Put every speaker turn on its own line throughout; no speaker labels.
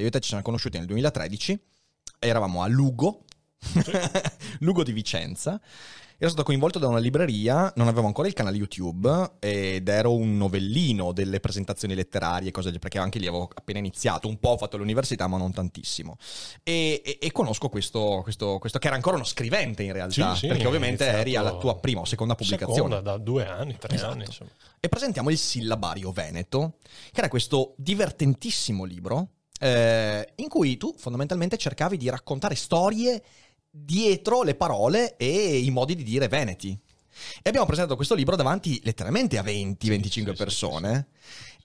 Io e te ci siamo conosciuti nel 2013, eravamo a Lugo, Lugo di Vicenza. Ero stato coinvolto da una libreria, non avevo ancora il canale YouTube ed ero un novellino delle presentazioni letterarie, cose perché anche lì avevo appena iniziato, un po' ho fatto l'università ma non tantissimo. E, e, e conosco questo, questo, questo, che era ancora uno scrivente in realtà,
Sì, sì,
perché ovviamente eri alla tua prima o seconda pubblicazione.
Seconda, da due anni, tre
Esatto.
anni, insomma.
E presentiamo il Sillabario Veneto, che era questo divertentissimo libro eh, in cui tu fondamentalmente cercavi di raccontare storie dietro le parole e i modi di dire veneti. E abbiamo presentato questo libro davanti letteralmente a 20-25
sì, sì,
persone.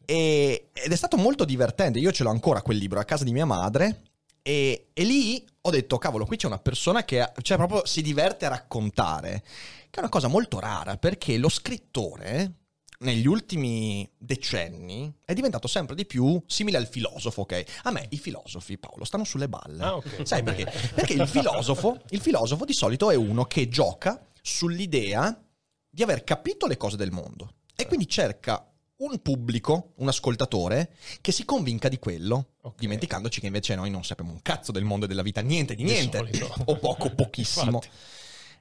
E- ed è stato molto divertente. Io ce l'ho ancora quel libro a casa di mia madre. E, e lì ho detto, cavolo, qui c'è una persona che cioè, proprio si diverte a raccontare. Che è una cosa molto rara perché lo scrittore negli ultimi decenni è diventato sempre di più simile al filosofo, ok? A me i filosofi, Paolo, stanno sulle balle.
Ah, ok.
Sai perché? Perché il filosofo, il filosofo di solito è uno che gioca sull'idea di aver capito le cose del mondo e quindi cerca un pubblico, un ascoltatore, che si convinca di quello,
Ok.
dimenticandoci che invece noi non sappiamo un cazzo del mondo e della vita, niente di
Di
niente,
solito.
o poco, pochissimo.
Infatti.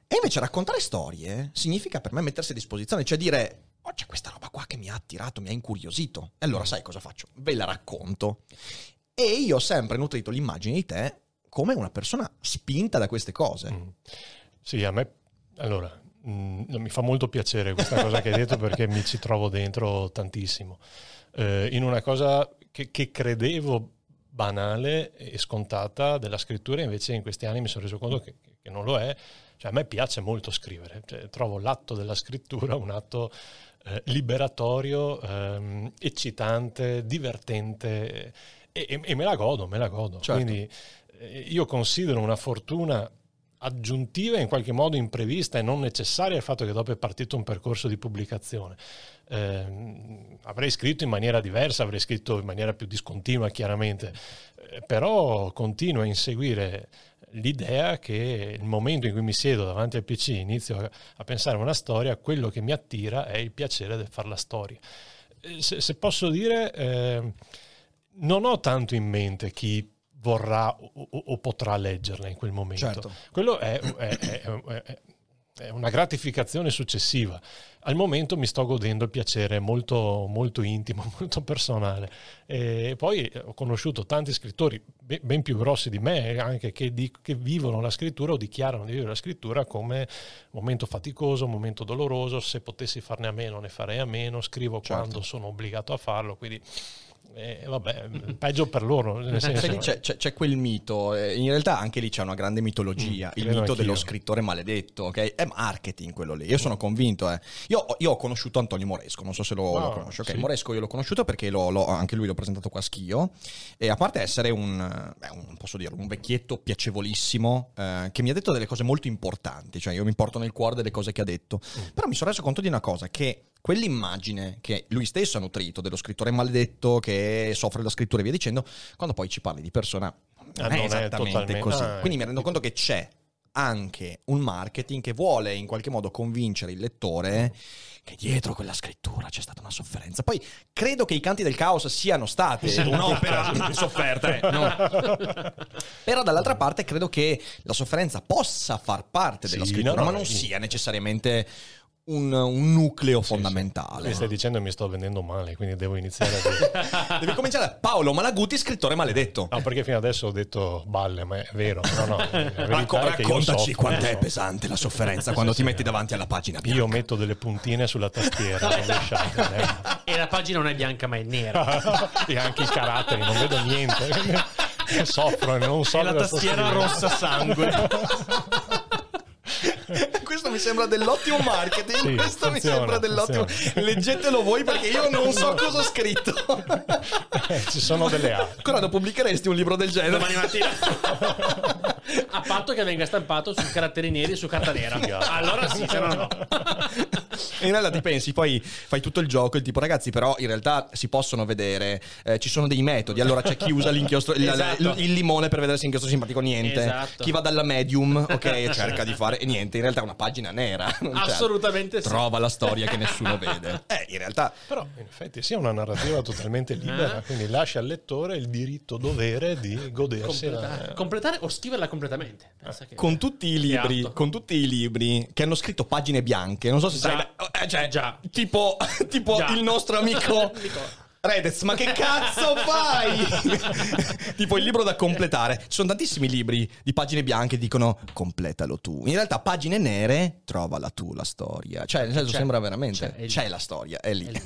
E invece raccontare storie significa per me mettersi a disposizione, cioè dire, oh c'è questa roba qua che mi ha attirato, mi ha incuriosito. E allora sai cosa faccio? Ve la racconto. E io ho sempre nutrito l'immagine di te come una persona spinta da queste cose.
Mm. Sì, a me allora mm, mi fa molto piacere questa cosa che hai detto perché mi ci trovo dentro tantissimo. Eh, in una cosa che, che credevo banale e scontata della scrittura, invece in questi anni mi sono reso conto che, che non lo è. Cioè, a me piace molto scrivere, Cioè, trovo l'atto della scrittura un atto eh, liberatorio, ehm, eccitante, divertente e, e- e me la godo, me la godo.
Certo.
Quindi eh, io considero una fortuna aggiuntiva in qualche modo imprevista e non necessaria al fatto che dopo è partito un percorso di pubblicazione. Ehm, avrei scritto in maniera diversa, avrei scritto in maniera più discontinua chiaramente, eh, però continuo a inseguire l'idea che il momento in cui mi siedo davanti al PC e inizio a, a pensare a una storia, quello che mi attira è il piacere del fare la storia. Eh, Se, se posso dire, eh, non ho tanto in mente chi vorrà o, o- o potrà leggerla in quel momento.
Certo.
Quello è- è- è- è una gratificazione successiva. Al momento mi sto godendo il piacere molto, molto intimo, molto personale. E poi ho conosciuto tanti scrittori be- ben più grossi di me, anche che, di- che vivono la scrittura o dichiarano di vivere la scrittura come momento faticoso, momento doloroso. Se potessi farne a meno, ne farei a meno. Scrivo
Certo.
quando sono obbligato a farlo. Quindi, eh, vabbè, peggio per loro. Nel senso,
Sai che c'è, c'è- c'è quel mito, eh, in realtà anche lì c'è una grande mitologia,
Mm,
il mito dello
anch'io.
scrittore maledetto, ok? È marketing quello lì, io sono convinto. eh. Io, io ho conosciuto Antonio Moresco, non so se lo,
Ah,
lo conosci, ok?
sì.
Moresco io l'ho conosciuto perché l'ho- l'ho- anche lui l'ho presentato qua a Schio, e a parte essere un, beh, un, posso dire, un vecchietto piacevolissimo, eh, che mi ha detto delle cose molto importanti, cioè io mi porto nel cuore delle cose che ha detto,
Mm.
però mi sono reso conto di una cosa, che quell'immagine che lui stesso ha nutrito dello scrittore maledetto che soffre la scrittura e via dicendo, quando poi ci parli di persona non
Ah,
è
non
esattamente così.
ah,
Quindi mi rendo
ecco.
conto che c'è anche un marketing che vuole in qualche modo convincere il lettore che dietro quella scrittura c'è stata una sofferenza. Poi credo che i canti del caos siano state un'opera sofferta, eh, no. Però dall'altra parte credo che la sofferenza possa far parte della
Sì,
scrittura,
no, no,
ma non
sì.
sia necessariamente un, un nucleo
Sì, sì.
fondamentale.
Mi stai dicendo che mi sto vendendo male, quindi devo iniziare a dire.
Devi cominciare da Paolo Malaguti, scrittore maledetto.
No, perché fino adesso ho detto balle, ma è vero. No, no,
Racco-
è
raccontaci quant'è
so.
pesante la sofferenza quando ti metti davanti alla pagina bianca.
Io metto delle puntine sulla tastiera.
E la pagina non è bianca ma è nera.
e anche i caratteri, non vedo niente. Soffro e non so
E la tastiera rossa sangue.
questo mi sembra dell'ottimo marketing.
Sì,
questo mi
funziona,
sembra dell'ottimo.
funziona.
Leggetelo voi perché io non so cosa ho scritto.
Eh, ci sono delle A.
Quando pubblicheresti un libro del genere?
Domani mattina. A patto che venga stampato su caratteri neri e su carta nera. Allora sì, se no no.
In realtà ti pensi, poi fai tutto il gioco, il tipo ragazzi, però in realtà si possono vedere, eh, ci sono dei metodi. Allora c'è chi usa l'inchiostro, il,
Esatto.
il limone per vedere se l'inchiostro è simpatico, niente.
Esatto.
Chi va dalla medium, ok, e cerca di fare e niente. In realtà è una pagina nera.
Assolutamente sì.
Trova la storia che nessuno vede. Eh, in realtà
Però in effetti sì, è una narrativa totalmente libera,
Eh?
quindi lascia al lettore il diritto-dovere di godersi
Completare,
la...
completare o scriverla completamente. Pensa che-
con tutti i libri,
Piatto.
con tutti i libri che hanno scritto pagine bianche, non so se sai, eh, cioè,
Già.
tipo, tipo
Già.
il nostro amico
Amico.
Redez, ma che cazzo fai? tipo il libro da completare. Ci sono tantissimi libri di pagine bianche che dicono completalo tu. In realtà pagine nere, trovala tu la storia. Cioè, nel senso
C'è.
sembra veramente
C'è, è lì.
c'è la storia, è lì.
È lì.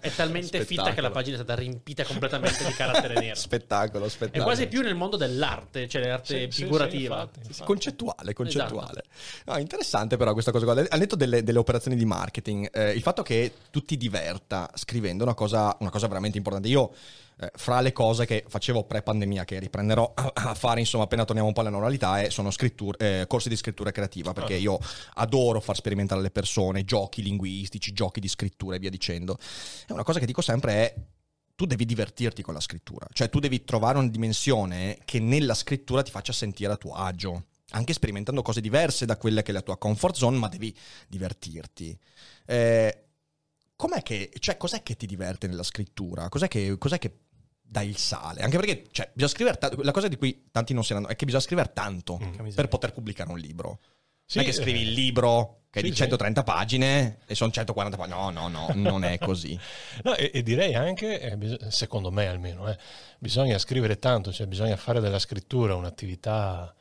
È talmente fitta che la pagina è stata riempita completamente di carattere nero.
Spettacolo,
È
spettacolo.
quasi più nel mondo dell'arte, cioè l'arte
Sì,
figurativa.
Sì, sì,
infatti.
concettuale, concettuale. No, interessante però questa cosa qua. Al netto delle, delle operazioni di marketing, eh, il fatto che tu ti diverta scrivendo è una cosa, una cosa veramente importante. Io, eh, fra le cose che facevo pre-pandemia, che riprenderò a, fare insomma appena torniamo un po' alla normalità, è, sono scrittur- eh, corsi di scrittura creativa, perché io adoro far sperimentare le persone, giochi linguistici, giochi di scrittura e via dicendo. E una cosa che dico sempre è tu devi divertirti con la scrittura, cioè tu devi trovare una dimensione che nella scrittura ti faccia sentire a tuo agio, anche sperimentando cose diverse da quella che è la tua comfort zone, ma devi divertirti. Eh, com'è che, cioè, cos'è che ti diverte nella scrittura? Cos'è che, cos'è che dà il sale? Anche perché, cioè, bisogna scrivere, ta- la cosa di cui tanti non si rendono è che bisogna scrivere tanto per poter pubblicare un libro.
Sì,
non è che scrivi il libro che è
sì,
di
sì.
130 pagine e sono 140 pagine. No, no, no, non è così.
No, e, e direi anche, eh, secondo me almeno, eh, bisogna scrivere tanto, cioè bisogna fare della scrittura un'attività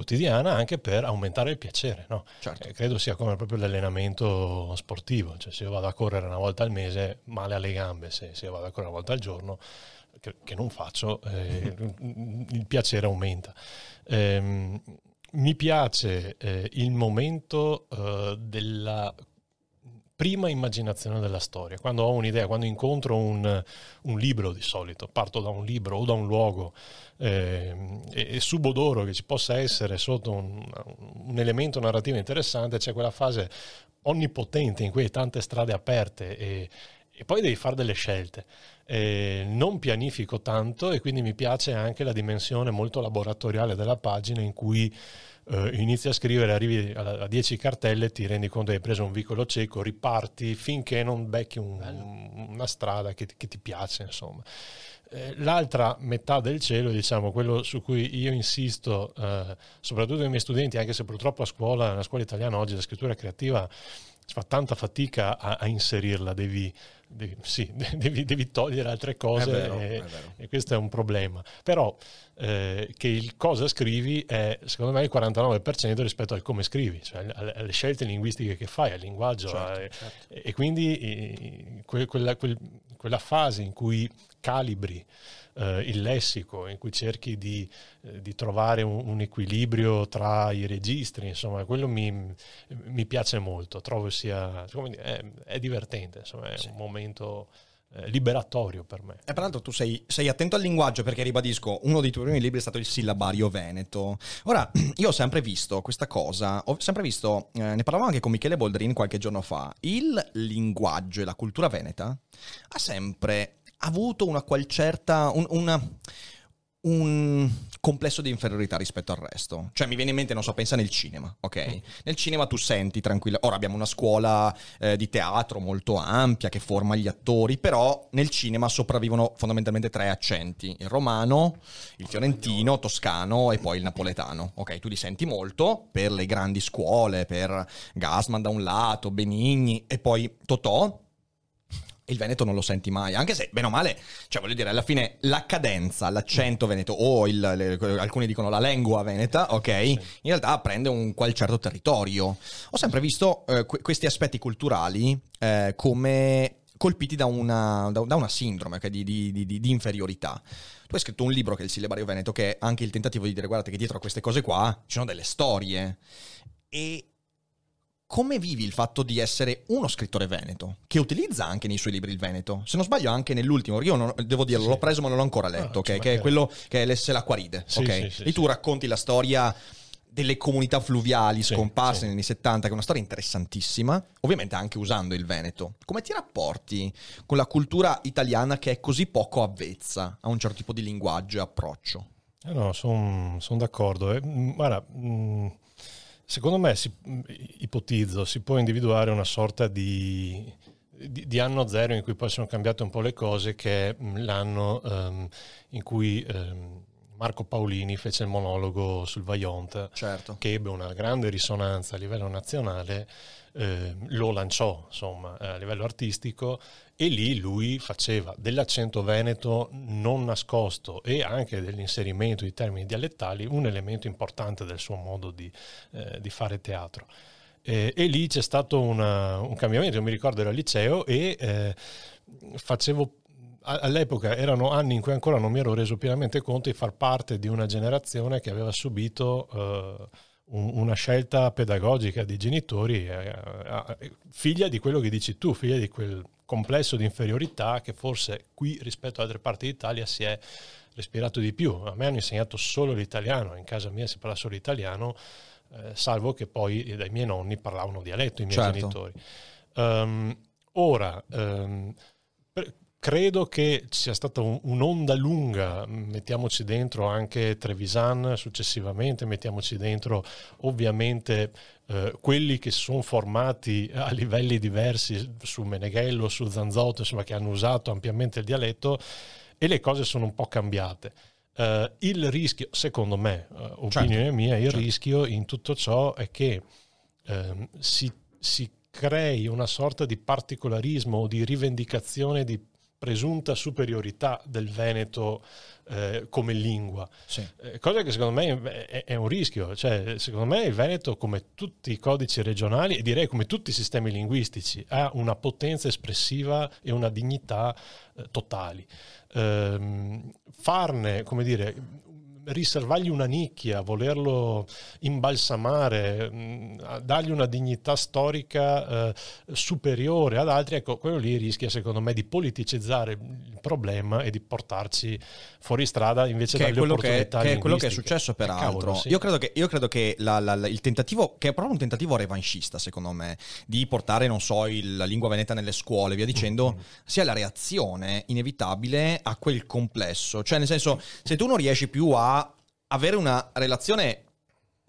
quotidiana anche per aumentare il piacere. No?
Certo.
Eh, credo sia come proprio l'allenamento sportivo, cioè se io vado a correre una volta al mese, male alle gambe, se, se io vado a correre una volta al giorno, che, che non faccio, eh, il piacere aumenta. Ehm, mi piace eh, il momento eh, della prima immaginazione della storia. Quando ho un'idea, quando incontro un, un libro di solito, parto da un libro o da un luogo ehm, e, e subodoro che ci possa essere sotto un, un elemento narrativo interessante, c'è quella fase onnipotente in cui hai tante strade aperte e, e poi devi fare delle scelte. Eh, non pianifico tanto e quindi mi piace anche la dimensione molto laboratoriale della pagina in cui eh, inizi a scrivere, arrivi a, a 10 cartelle, ti rendi conto che hai preso un vicolo cieco, riparti finché non becchi un- una strada che, ti- che ti piace, insomma. Eh, L'altra metà del cielo, diciamo, quello su cui io insisto, eh, soprattutto ai miei studenti, anche se purtroppo a scuola, nella scuola italiana oggi la scrittura creativa si fa tanta fatica a, a inserirla, devi, devi- sì, devi- devi togliere altre cose
vero,
e, e questo è un problema. Però eh, che il cosa scrivi è secondo me il 49% rispetto al come scrivi, cioè alle, alle scelte linguistiche che fai, al linguaggio.
Certo,
eh, E, e quindi eh, que- quella, quel- quella fase in cui calibri eh, il lessico, in cui cerchi di, eh, di trovare un, un equilibrio tra i registri, insomma, quello mi, mi piace molto, trovo sia, è, è divertente, insomma, è un momento eh, liberatorio per me.
E peraltro tu sei, sei attento al linguaggio perché ribadisco, uno dei tuoi primi libri è stato il sillabario veneto. Ora, io ho sempre visto questa cosa, ho sempre visto, eh, ne parlavamo anche con Michele Boldrin qualche giorno fa, il linguaggio e la cultura veneta ha sempre avuto una qual certa, un, una- un complesso di inferiorità rispetto al resto. Cioè mi viene in mente, non so, pensa nel cinema, ok? Nel cinema tu senti tranquilla, ora abbiamo una scuola eh, di teatro molto ampia che forma gli attori, però nel cinema sopravvivono fondamentalmente tre accenti, il romano, il fiorentino, toscano e poi il napoletano, ok? Tu li senti molto per le grandi scuole, per Gasman da un lato, Benigni e poi Totò, il Veneto non lo senti mai, anche se, bene o male, cioè voglio dire, alla fine la cadenza, l'accento veneto o il, le- alcuni dicono la lingua veneta, ok, in realtà prende un qual certo territorio. Ho sempre visto eh, que- questi aspetti culturali eh, come colpiti da una, da, da una sindrome ok, di, di- di- di- di inferiorità. Tu hai scritto un libro che è il Sillabario Veneto, che è anche il tentativo di dire, guardate che dietro a queste cose qua ci sono delle storie. E come vivi il fatto di essere uno scrittore veneto, che utilizza anche nei suoi libri il Veneto? Se non sbaglio anche nell'ultimo, io non, devo dirlo,
Sì.
l'ho preso ma non l'ho ancora
Ah,
letto, ok?
ci
Che è quello che è l'Esse l'Acquaride,
Sì,
ok?
sì,
e tu racconti la storia delle comunità fluviali scomparse negli anni 70, che è una storia interessantissima, ovviamente anche usando il Veneto. Come ti rapporti con la cultura italiana che è così poco avvezza a un certo tipo di linguaggio e approccio?
Eh no, sono d'accordo. Eh, mm, guarda, mm, secondo me, si, mm, ipotizzo, si può individuare una sorta di, di- di anno zero in cui poi sono cambiate un po' le cose, che è mm, l'anno ehm, in cui ehm, Marco Paolini fece il monologo sul Vajont,
Certo.
che ebbe una grande risonanza a livello nazionale, eh, lo lanciò insomma a livello artistico e lì lui faceva dell'accento veneto non nascosto e anche dell'inserimento di termini dialettali un elemento importante del suo modo di, eh, di fare teatro. Eh, e lì c'è stato una- un cambiamento, io mi ricordo ero al liceo e eh, facevo all'epoca erano anni in cui ancora non mi ero reso pienamente conto di far parte di una generazione che aveva subito eh, una scelta pedagogica di genitori eh, figlia di quello che dici tu, figlia di quel complesso di inferiorità che forse qui rispetto ad altre parti d'Italia si è respirato di più. A me hanno insegnato solo l'italiano, in casa mia si parla solo italiano, eh, salvo che poi dai miei nonni parlavano dialetto i miei
Certo.
genitori. Ehm, ora, per- credo che sia stata un- un'onda lunga, mettiamoci dentro anche Trevisan successivamente, mettiamoci dentro ovviamente eh, quelli che sono formati a livelli diversi su Meneghello, su Zanzotto, insomma che hanno usato ampiamente il dialetto e le cose sono un po' cambiate. Eh, il rischio, secondo me, eh, opinione mia, il
certo.
rischio in tutto ciò è che ehm, si, si crei una sorta di particolarismo o di rivendicazione di presunta superiorità del Veneto eh, come lingua.
Sì.
Eh, cosa che secondo me è, è un rischio, cioè secondo me il Veneto come tutti i codici regionali e direi come tutti i sistemi linguistici ha una potenza espressiva e una dignità eh, totali. Ehm, farne, come dire, riservargli una nicchia, volerlo imbalsamare, mh, dargli una dignità storica eh, superiore ad altri, ecco, quello lì rischia secondo me di politicizzare il problema e di portarci fuori strada invece
che
dalle
quello che,
opportunità
che è quello che è successo
Eh,
peraltro.
cavolo, sì.
Io credo che, io credo che la- la- la- il tentativo, che è proprio un tentativo revanchista, secondo me, di portare, non so, il- la lingua veneta nelle scuole, via dicendo,
Mm-hmm.
sia la reazione inevitabile a quel complesso. Cioè, nel senso, se tu non riesci più a avere una relazione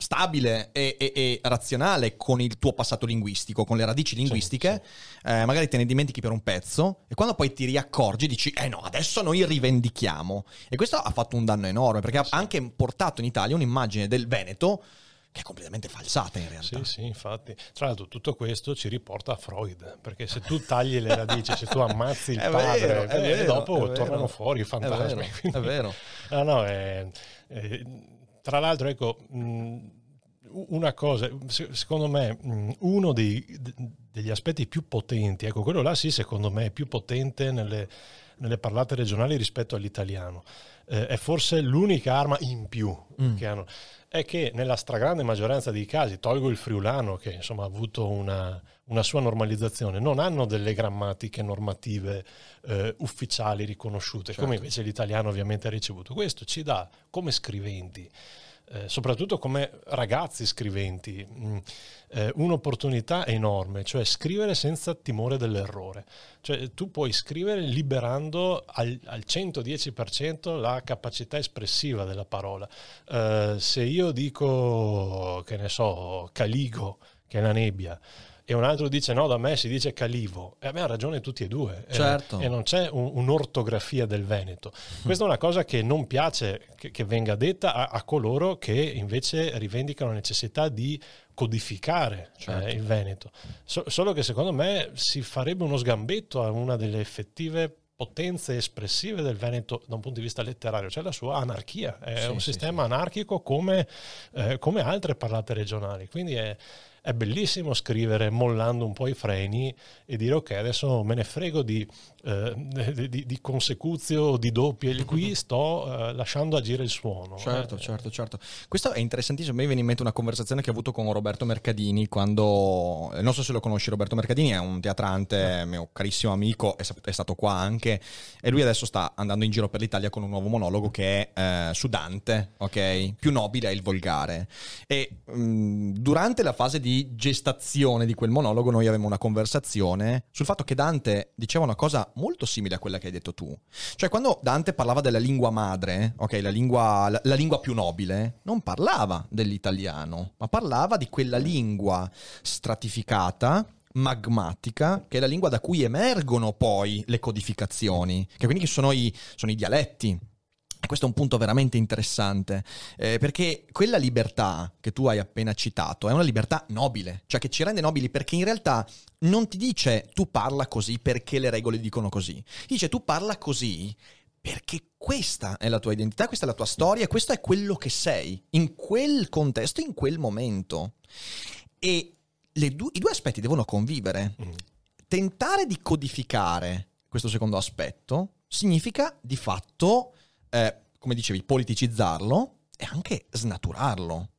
stabile e, e- e razionale con il tuo passato linguistico, con le radici linguistiche, eh, magari te ne dimentichi per un pezzo e quando poi ti riaccorgi dici eh no, adesso noi rivendichiamo. E questo ha fatto un danno enorme perché ha anche portato in Italia un'immagine del Veneto che è completamente falsata in realtà.
Sì, sì, infatti. Tra l'altro tutto questo ci riporta a Freud, perché se tu tagli le radici, se tu ammazzi il
È
padre,
vero, è vero,
dopo
è vero.
tornano fuori i
È
fantasmi.
vero,
Quindi-
è vero.
No, no, è- è- tra l'altro, ecco, mh, una cosa, se- secondo me, uno dei- degli aspetti più potenti, ecco, quello là sì, secondo me è più potente nelle, nelle parlate regionali rispetto all'italiano. Eh, è forse l'unica arma in più
Mm.
che hanno. È che nella stragrande maggioranza dei casi, tolgo il friulano che insomma ha avuto una, una sua normalizzazione, non hanno delle grammatiche normative eh, ufficiali riconosciute, come
Certo.
invece l'italiano ovviamente ha ricevuto. Questo ci dà come scriventi, eh, soprattutto come ragazzi scriventi, mh, eh, un'opportunità enorme, cioè scrivere senza timore dell'errore. Cioè tu puoi scrivere liberando al, al 110% la capacità espressiva della parola. Eh, se io dico, che ne so, caligo, che è la nebbia, e un altro dice no, da me si dice calivo, e abbiamo ragione tutti e due. Eh,
Certo.
e non c'è un- un'ortografia del Veneto. Questa è una cosa che non piace che, che venga detta a, a coloro che invece rivendicano la necessità di codificare eh,
Certo.
il Veneto. So- solo che secondo me si farebbe uno sgambetto a una delle effettive potenze espressive del Veneto da un punto di vista letterario, cioè la sua anarchia, è
Sì,
un
sì,
sistema anarchico come, eh, come altre parlate regionali, quindi è, è bellissimo scrivere mollando un po' i freni e dire ok, adesso me ne frego di, eh, di, di consecuzio, di doppie, qui sto eh, lasciando agire il suono.
Certo,
Eh,
certo, certo. Questo è interessantissimo. A me viene in mente una conversazione che ho avuto con Roberto Mercadini quando, eh, non so se lo conosci, Roberto Mercadini è un teatrante, mio carissimo amico, è, è stato qua anche e lui adesso sta andando in giro per l'Italia con un nuovo monologo che è eh, su Dante, ok? Più nobile è il volgare. E mh, durante la fase di gestazione di quel monologo noi avevamo una conversazione sul fatto che Dante diceva una cosa molto simile a quella che hai detto tu. Cioè quando Dante parlava della lingua madre, ok, la lingua, la, la lingua più nobile, non parlava dell'italiano, ma parlava di quella lingua stratificata magmatica, che è la lingua da cui emergono poi le codificazioni, che quindi sono i, sono i dialetti. E questo è un punto veramente interessante, eh, perché quella libertà che tu hai appena citato è una libertà nobile, cioè che ci rende nobili perché in realtà non ti dice tu parla così perché le regole dicono così, ti dice tu parla così perché questa è la tua identità, questa è la tua storia, questo è quello che sei, in quel contesto, in quel momento. E du- i due aspetti devono convivere.
Mm.
Tentare di codificare questo secondo aspetto significa di fatto, eh, come dicevi, politicizzarlo e anche snaturarlo.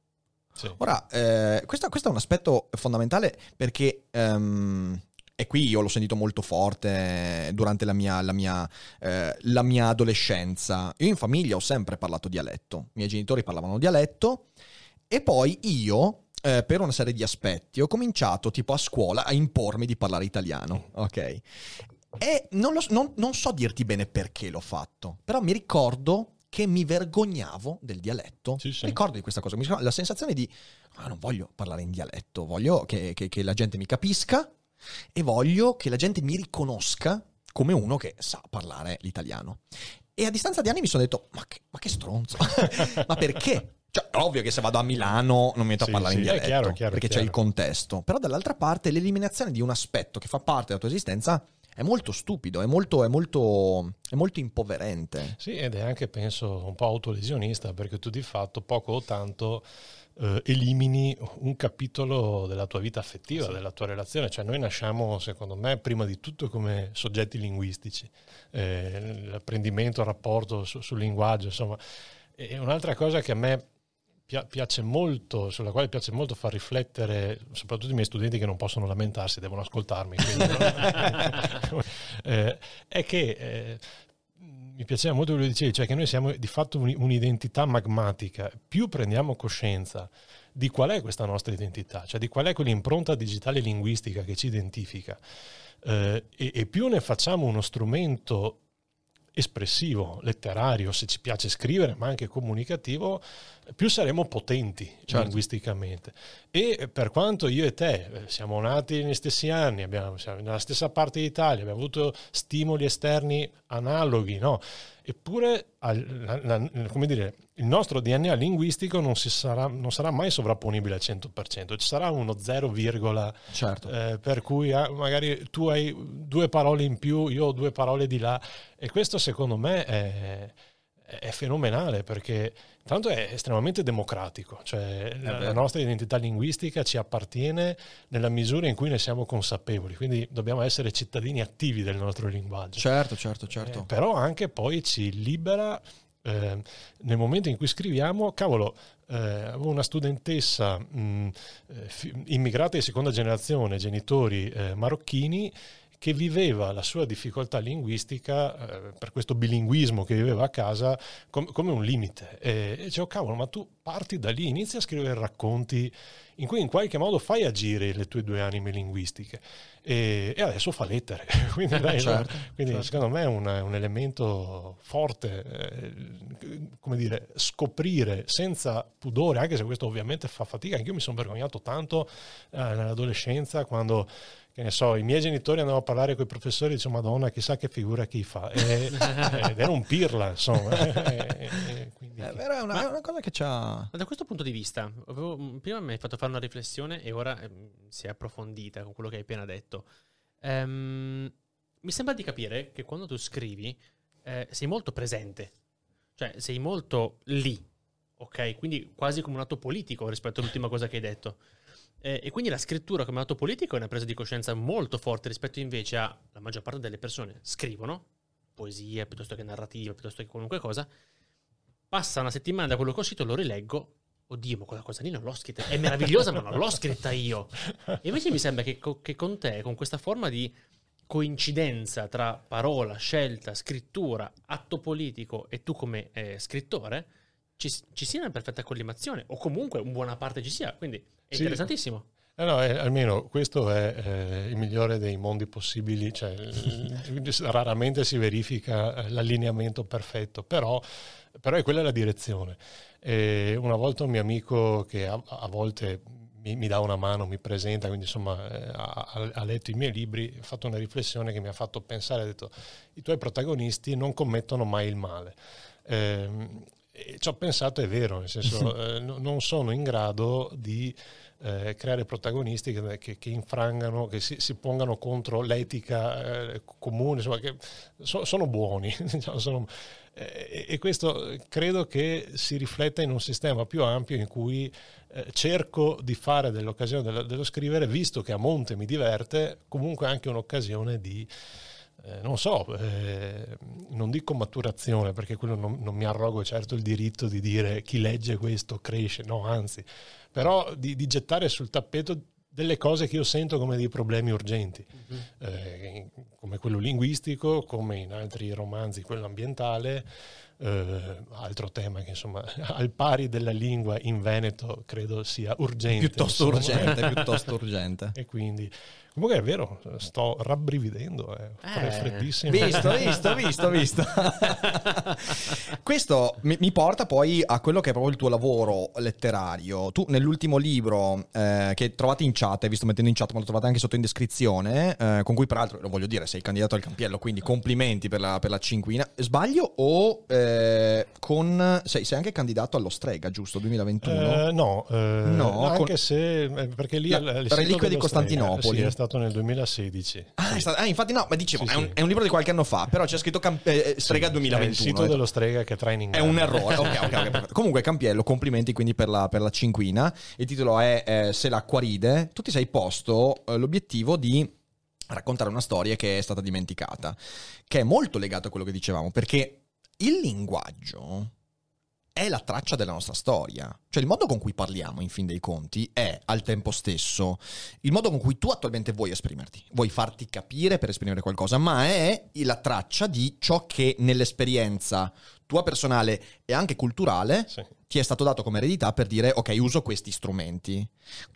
Sì.
Ora, eh, questo, questo è un aspetto fondamentale perché, ehm, e qui io l'ho sentito molto forte durante la mia, la, mia, eh, la mia adolescenza. Io in famiglia ho sempre parlato dialetto, i miei genitori parlavano dialetto e poi io, eh, per una serie di aspetti, ho cominciato tipo a scuola a impormi di parlare italiano, ok? E non, lo- non- non so dirti bene perché l'ho fatto, però mi ricordo che mi vergognavo del dialetto.
Sì, sì.
Ricordo di questa cosa, mi la sensazione di "Ah, non voglio parlare in dialetto, voglio che, che- che la gente mi capisca e voglio che la gente mi riconosca come uno che sa parlare l'italiano. E a distanza di anni mi sono detto, ma che, ma che stronzo, ma perché? Cioè, ovvio che se vado a Milano non mi metto
Sì,
a parlare in
sì, è
dialetto,
chiaro, è chiaro, è
perché c'è
chiaro.
il contesto. Però dall'altra parte l'eliminazione di un aspetto che fa parte della tua esistenza è molto stupido, è molto, è molto, è molto impoverente.
Sì, ed è anche, penso, un po' autolesionista, perché tu di fatto, poco o tanto, eh, elimini un capitolo della tua vita affettiva, della tua relazione. Cioè noi nasciamo, secondo me, prima di tutto come soggetti linguistici. Eh, l'apprendimento, il rapporto su- sul linguaggio, insomma. E un'altra cosa che a me piace molto, sulla quale piace molto far riflettere soprattutto i miei studenti che non possono lamentarsi, devono ascoltarmi, quindi? Eh, è che eh, mi piaceva molto quello che dicevi, cioè che noi siamo di fatto un- un'identità magmatica. Più prendiamo coscienza di qual è questa nostra identità, cioè di qual è quell'impronta digitale linguistica che ci identifica, eh, e, e più ne facciamo uno strumento espressivo, letterario, se ci piace scrivere, ma anche comunicativo, più saremo potenti
Certo.
linguisticamente. E per quanto io e te eh, siamo nati negli stessi anni, abbiamo, siamo nella stessa parte d'Italia, abbiamo avuto stimoli esterni analoghi, no? Eppure al- la- la- come dire, il nostro DNA linguistico non, si sarà, non sarà mai sovrapponibile al 100%, ci sarà uno 0,
Certo.
eh, per cui ah, magari tu hai due parole in più, io ho due parole di là e questo secondo me è, è fenomenale perché tanto è estremamente democratico, cioè la, la nostra identità linguistica ci appartiene nella misura in cui ne siamo consapevoli, quindi dobbiamo essere cittadini attivi del nostro linguaggio.
Certo, certo, certo.
Eh, però anche poi ci libera eh, nel momento in cui scriviamo, cavolo, eh, avevo una studentessa mh, eh, fi- immigrata di seconda generazione, genitori eh, marocchini, che viveva la sua difficoltà linguistica eh, per questo bilinguismo che viveva a casa com- come un limite. E, e dicevo, cavolo, ma tu parti da lì, inizi a scrivere racconti in cui in qualche modo fai agire le tue due anime linguistiche. E, e adesso fa lettere. Quindi, dai, no?
Certo,
Quindi
certo.
secondo me è un, un elemento forte, eh, come dire, scoprire senza pudore, anche se questo ovviamente fa fatica. Anche io mi sono vergognato tanto eh, nell'adolescenza quando, che ne so, i miei genitori andavano a parlare con i professori e dicevo, Madonna, chissà che figura chi fa. E, ed era un pirla, insomma. E- e quindi-
È vero, è una, è una cosa che c'ha...
Da questo punto di vista, avevo- mh, prima mi hai fatto fare una riflessione e ora ehm, si è approfondita con quello che hai appena detto. Ehm, mi sembra di capire che quando tu scrivi eh, sei molto presente, cioè sei molto lì, ok? Quindi quasi come un atto politico rispetto all'ultima cosa che hai detto. Eh, e quindi la scrittura come atto politico è una presa di coscienza molto forte rispetto invece a la maggior parte delle persone scrivono poesia piuttosto che narrativa, piuttosto che qualunque cosa, passa una settimana da quello che ho scritto, lo rileggo, oddio, ma quella cosa lì non l'ho scritta, è meravigliosa, ma non l'ho scritta io. E invece mi sembra che, che con te, con questa forma di coincidenza tra parola, scelta, scrittura, atto politico e tu come eh, scrittore, ci, ci, sia una perfetta collimazione, o comunque in buona parte ci sia, quindi è sì. interessantissimo.
Eh no, eh, almeno questo è eh, il migliore dei mondi possibili, cioè, raramente si verifica eh, l'allineamento perfetto, però, però è quella la direzione. E una volta un mio amico che a, a volte mi, mi, dà una mano, mi presenta, quindi insomma eh, ha, ha, letto i miei libri, ha fatto una riflessione che mi ha fatto pensare, ha detto i tuoi protagonisti non commettono mai il male. Eh, ci ho pensato, è vero, nel senso eh, non sono in grado di eh, creare protagonisti che, che, che, infrangano, che si, si pongano contro l'etica eh, comune, insomma, che so, sono buoni. Diciamo, sono, eh, e questo credo che si rifletta in un sistema più ampio in cui eh, cerco di fare dell'occasione dello, dello, scrivere, visto che a monte mi diverte, comunque anche un'occasione di... Eh, non so, eh, non dico maturazione perché quello non, non, mi arrogo certo il diritto di dire chi legge questo cresce, no, anzi, però di, di gettare sul tappeto delle cose che io sento come dei problemi urgenti, uh-huh. eh, come quello linguistico, come in altri romanzi quello ambientale, eh, altro tema che insomma al pari della lingua in Veneto credo sia urgente.
Piuttosto insomma. urgente, piuttosto urgente.
E quindi Comunque è vero, sto rabbrividendo, è eh, freddissimo.
Visto, visto, visto, visto. Questo mi, mi, porta poi a quello che è proprio il tuo lavoro letterario. Tu nell'ultimo libro eh, che trovate in chat, hai visto mettendo in chat, ma lo trovate anche sotto in descrizione, eh, con cui peraltro, lo voglio dire, sei candidato al campiello, quindi complimenti per la, per la cinquina. Sbaglio o eh, con... Sei, sei, anche candidato allo Strega, giusto? 2021?
Eh, no, eh, no, anche con... se... perché lì... La,
Reliquia di Costantinopoli.
Sì, stato nel 2016.
Ah, stato, ah infatti no, ma dicevo, sì, è, un, è, un, libro di qualche anno fa, però c'è scritto camp- eh, Strega sì, 2021. È il
sito dello Strega che trae in inglese.
È un errore, ok, ok, ok. Comunque Campiello, complimenti quindi per la, per la cinquina. Il titolo è eh, Se l'acqua ride. Tu ti sei posto eh, l'obiettivo di raccontare una storia che è stata dimenticata, che è molto legata a quello che dicevamo, perché il linguaggio è la traccia della nostra storia. Cioè il modo con cui parliamo, in fin dei conti, è al tempo stesso il modo con cui tu attualmente vuoi esprimerti. Vuoi farti capire per esprimere qualcosa, ma è la traccia di ciò che nell'esperienza tua personale e anche culturale sì. ti è stato dato come eredità per dire ok, uso questi strumenti.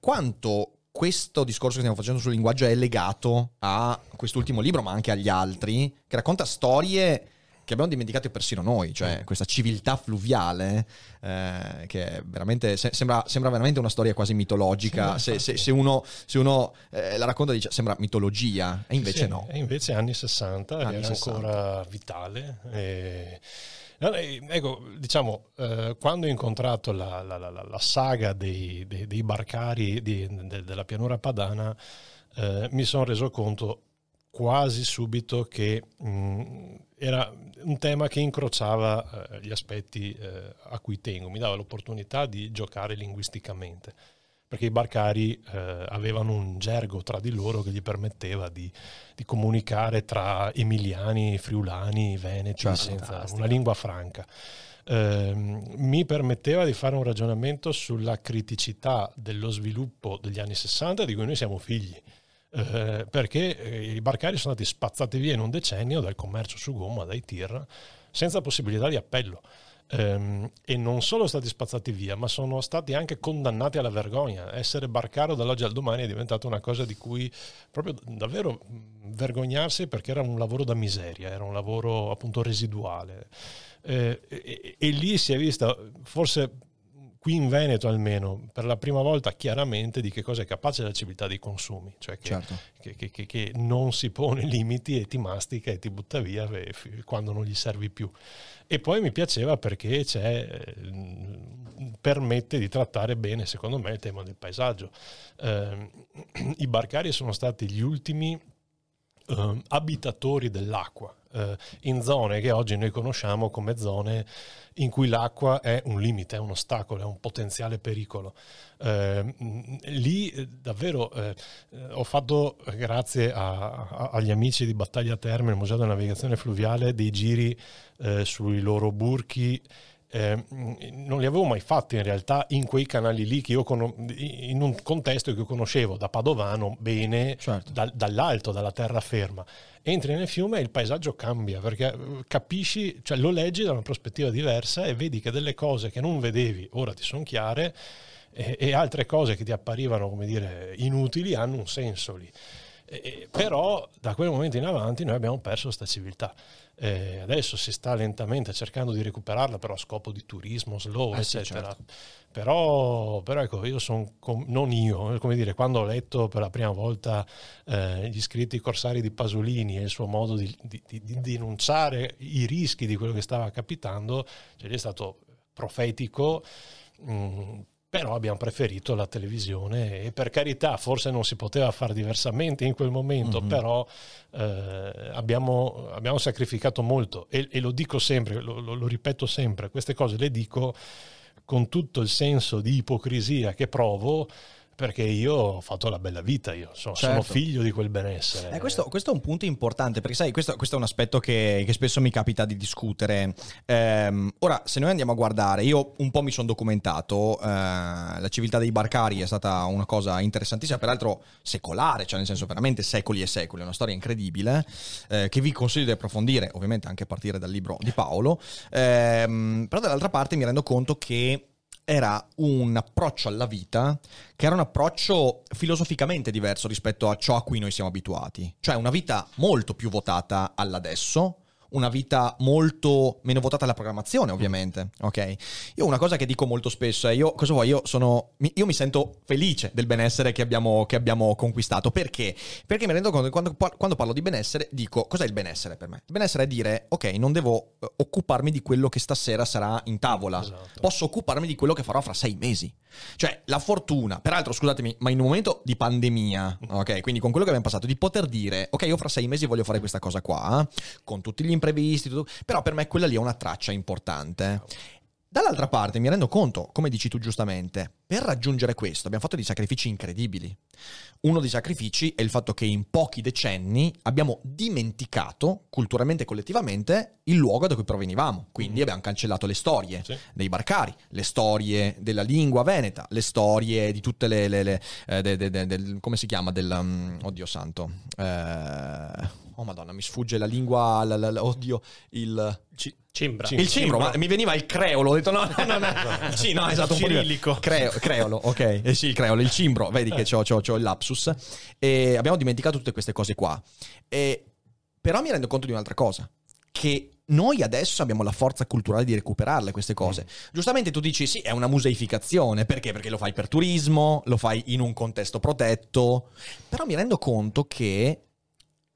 Quanto questo discorso che stiamo facendo sul linguaggio è legato a quest'ultimo libro, ma anche agli altri, che racconta storie che abbiamo dimenticato persino noi, cioè mm. questa civiltà fluviale eh, che veramente se, sembra, sembra, veramente una storia quasi mitologica. Se, se, se, uno, se uno eh, la racconta dice sembra mitologia, e invece sì, no.
E invece anni 60 anni era 60. ancora vitale. E... Ecco, diciamo, eh, quando ho incontrato la, la, la, la saga dei, dei, dei barcari di, de, della pianura padana, eh, mi sono reso conto quasi subito che mh, mm, era un tema che incrociava eh, gli aspetti eh, a cui tengo, mi dava l'opportunità di giocare linguisticamente, perché i barcari eh, avevano un gergo tra di loro che gli permetteva di, di comunicare tra emiliani, friulani, veneti, cioè, senza una lingua franca. Ehm, mi permetteva di fare un ragionamento sulla criticità dello sviluppo degli anni 60 di cui noi siamo figli eh, perché eh, i barcari sono stati spazzati via in un decennio dal commercio su gomma, dai tir, senza possibilità di appello. Um, e non solo stati spazzati via, ma sono stati anche condannati alla vergogna. Essere barcaro dall'oggi al domani è diventato una cosa di cui proprio davvero vergognarsi perché era un lavoro da miseria, era un lavoro appunto residuale. Eh, e, e, lì si è vista, forse qui in Veneto almeno, per la prima volta chiaramente di che cosa è capace la civiltà dei consumi, cioè che,
certo.
che, che, che, non si pone limiti e ti mastica e ti butta via quando non gli servi più. E poi mi piaceva perché permette di trattare bene, secondo me, il tema del paesaggio. Eh, I barcari sono stati gli ultimi eh, abitatori dell'acqua eh, in zone che oggi noi conosciamo come zone in cui l'acqua è un limite, è un ostacolo, è un potenziale pericolo. Eh, lì eh, davvero eh, ho fatto, grazie a, a, agli amici di Battaglia Terme, il Museo della Navigazione Fluviale, dei giri eh, sui loro burchi eh, non li avevo mai fatti in realtà in quei canali lì che io con- in un contesto che io conoscevo da Padovano bene certo. da- dall'alto, dalla terraferma. Entri nel fiume e il paesaggio cambia perché eh, capisci, cioè lo leggi da una prospettiva diversa e vedi che delle cose che non vedevi ora ti sono chiare e, e altre cose che ti apparivano come dire inutili hanno un senso lì. E, però da quel momento in avanti noi abbiamo perso questa civiltà. Eh, adesso si sta lentamente cercando di recuperarla, però a scopo di turismo, slow, eh eccetera. Sì, certo. Però, però, ecco, io sono, com- non io, come dire, quando ho letto per la prima volta eh, gli scritti corsari di Pasolini e il suo modo di, di, di, di denunciare i rischi di quello che stava capitando, cioè, è stato profetico. Mh, mm, però abbiamo preferito la televisione e per carità forse non si poteva fare diversamente in quel momento, mm-hmm. però eh, abbiamo, abbiamo, sacrificato molto e, e lo dico sempre, lo, lo, lo ripeto sempre, queste cose le dico con tutto il senso di ipocrisia che provo perché io ho fatto la bella vita, io sono, certo. sono figlio di quel benessere.
Eh, questo, questo, è un punto importante, perché sai, questo, questo è un aspetto che, che, spesso mi capita di discutere. Ehm, ora, se noi andiamo a guardare, io un po' mi sono documentato, eh, la civiltà dei barcari è stata una cosa interessantissima, peraltro secolare, cioè nel senso veramente secoli e secoli, è una storia incredibile, eh, che vi consiglio di approfondire, ovviamente anche a partire dal libro di Paolo. Ehm, però dall'altra parte mi rendo conto che era un approccio alla vita che era un approccio filosoficamente diverso rispetto a ciò a cui noi siamo abituati. Cioè una vita molto più votata all'adesso, una vita molto meno votata alla programmazione, ovviamente. Ok? Io una cosa che dico molto spesso è: io, cosa vuoi? Io, sono, io mi sento felice del benessere che abbiamo, che abbiamo conquistato. Perché? Perché mi rendo conto che quando, quando, parlo di benessere, dico: cos'è il benessere per me? Il benessere è dire: ok, non devo eh, occuparmi di quello che stasera sarà in tavola, esatto. posso occuparmi di quello che farò fra sei mesi. Cioè, la fortuna, peraltro, scusatemi, ma in un momento di pandemia, ok? Quindi con quello che abbiamo passato, di poter dire: ok, io fra sei mesi voglio fare questa cosa qua, con tutti gli imprevisti, tutto, però per me quella lì è una traccia importante. Dall'altra parte mi rendo conto, come dici tu giustamente, per raggiungere questo abbiamo fatto dei sacrifici incredibili. Uno dei sacrifici è il fatto che in pochi decenni abbiamo dimenticato, culturalmente e collettivamente, il luogo da cui provenivamo. Quindi mm. abbiamo cancellato le storie sì. dei barcari, le storie della lingua veneta, le storie di tutte le... le, le eh, de, de, de, come si chiama? Del... Um, oddio santo. Eh, oh madonna, mi sfugge la lingua, la, la, la, oddio, il...
C- Cimbra.
Il cimbro, ma mi veniva il creolo, ho detto no, no, no, no. sì, no, esatto, un
Cirillico.
po'. Creo, creolo, ok, eh sì, il creolo, il cimbro, vedi che ho il lapsus, e abbiamo dimenticato tutte queste cose qua, e, però mi rendo conto di un'altra cosa, che noi adesso abbiamo la forza culturale di recuperarle queste cose. Mm. Giustamente tu dici sì, è una museificazione, perché? Perché lo fai per turismo, lo fai in un contesto protetto, però mi rendo conto che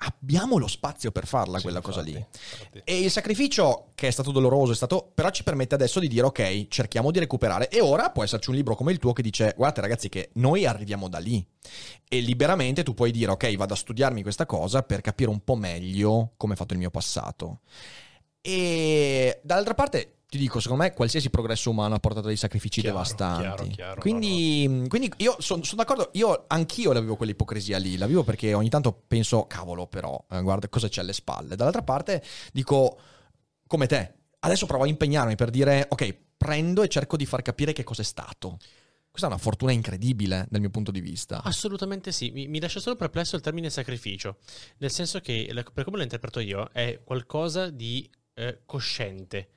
abbiamo lo spazio per farla sì, quella infatti, cosa lì. Infatti. E il sacrificio, che è stato doloroso, è stato, però ci permette adesso di dire ok, cerchiamo di recuperare. E ora può esserci un libro come il tuo che dice guardate ragazzi che noi arriviamo da lì. E liberamente tu puoi dire ok, vado a studiarmi questa cosa per capire un po' meglio come è fatto il mio passato. E dall'altra parte ti dico, secondo me qualsiasi progresso umano ha portato dei sacrifici chiaro, devastanti. Chiaro, chiaro, quindi, no, no. quindi, io sono son d'accordo, io anch'io la vivo quell'ipocrisia lì, la vivo perché ogni tanto penso, cavolo però, eh, guarda cosa c'è alle spalle. Dall'altra parte dico, come te, adesso provo a impegnarmi per dire, ok, prendo e cerco di far capire che cos'è stato. Questa è una fortuna incredibile dal mio punto di vista.
Assolutamente sì, mi, mi lascia solo perplesso il termine sacrificio, nel senso che, per come lo interpreto io, è qualcosa di eh, cosciente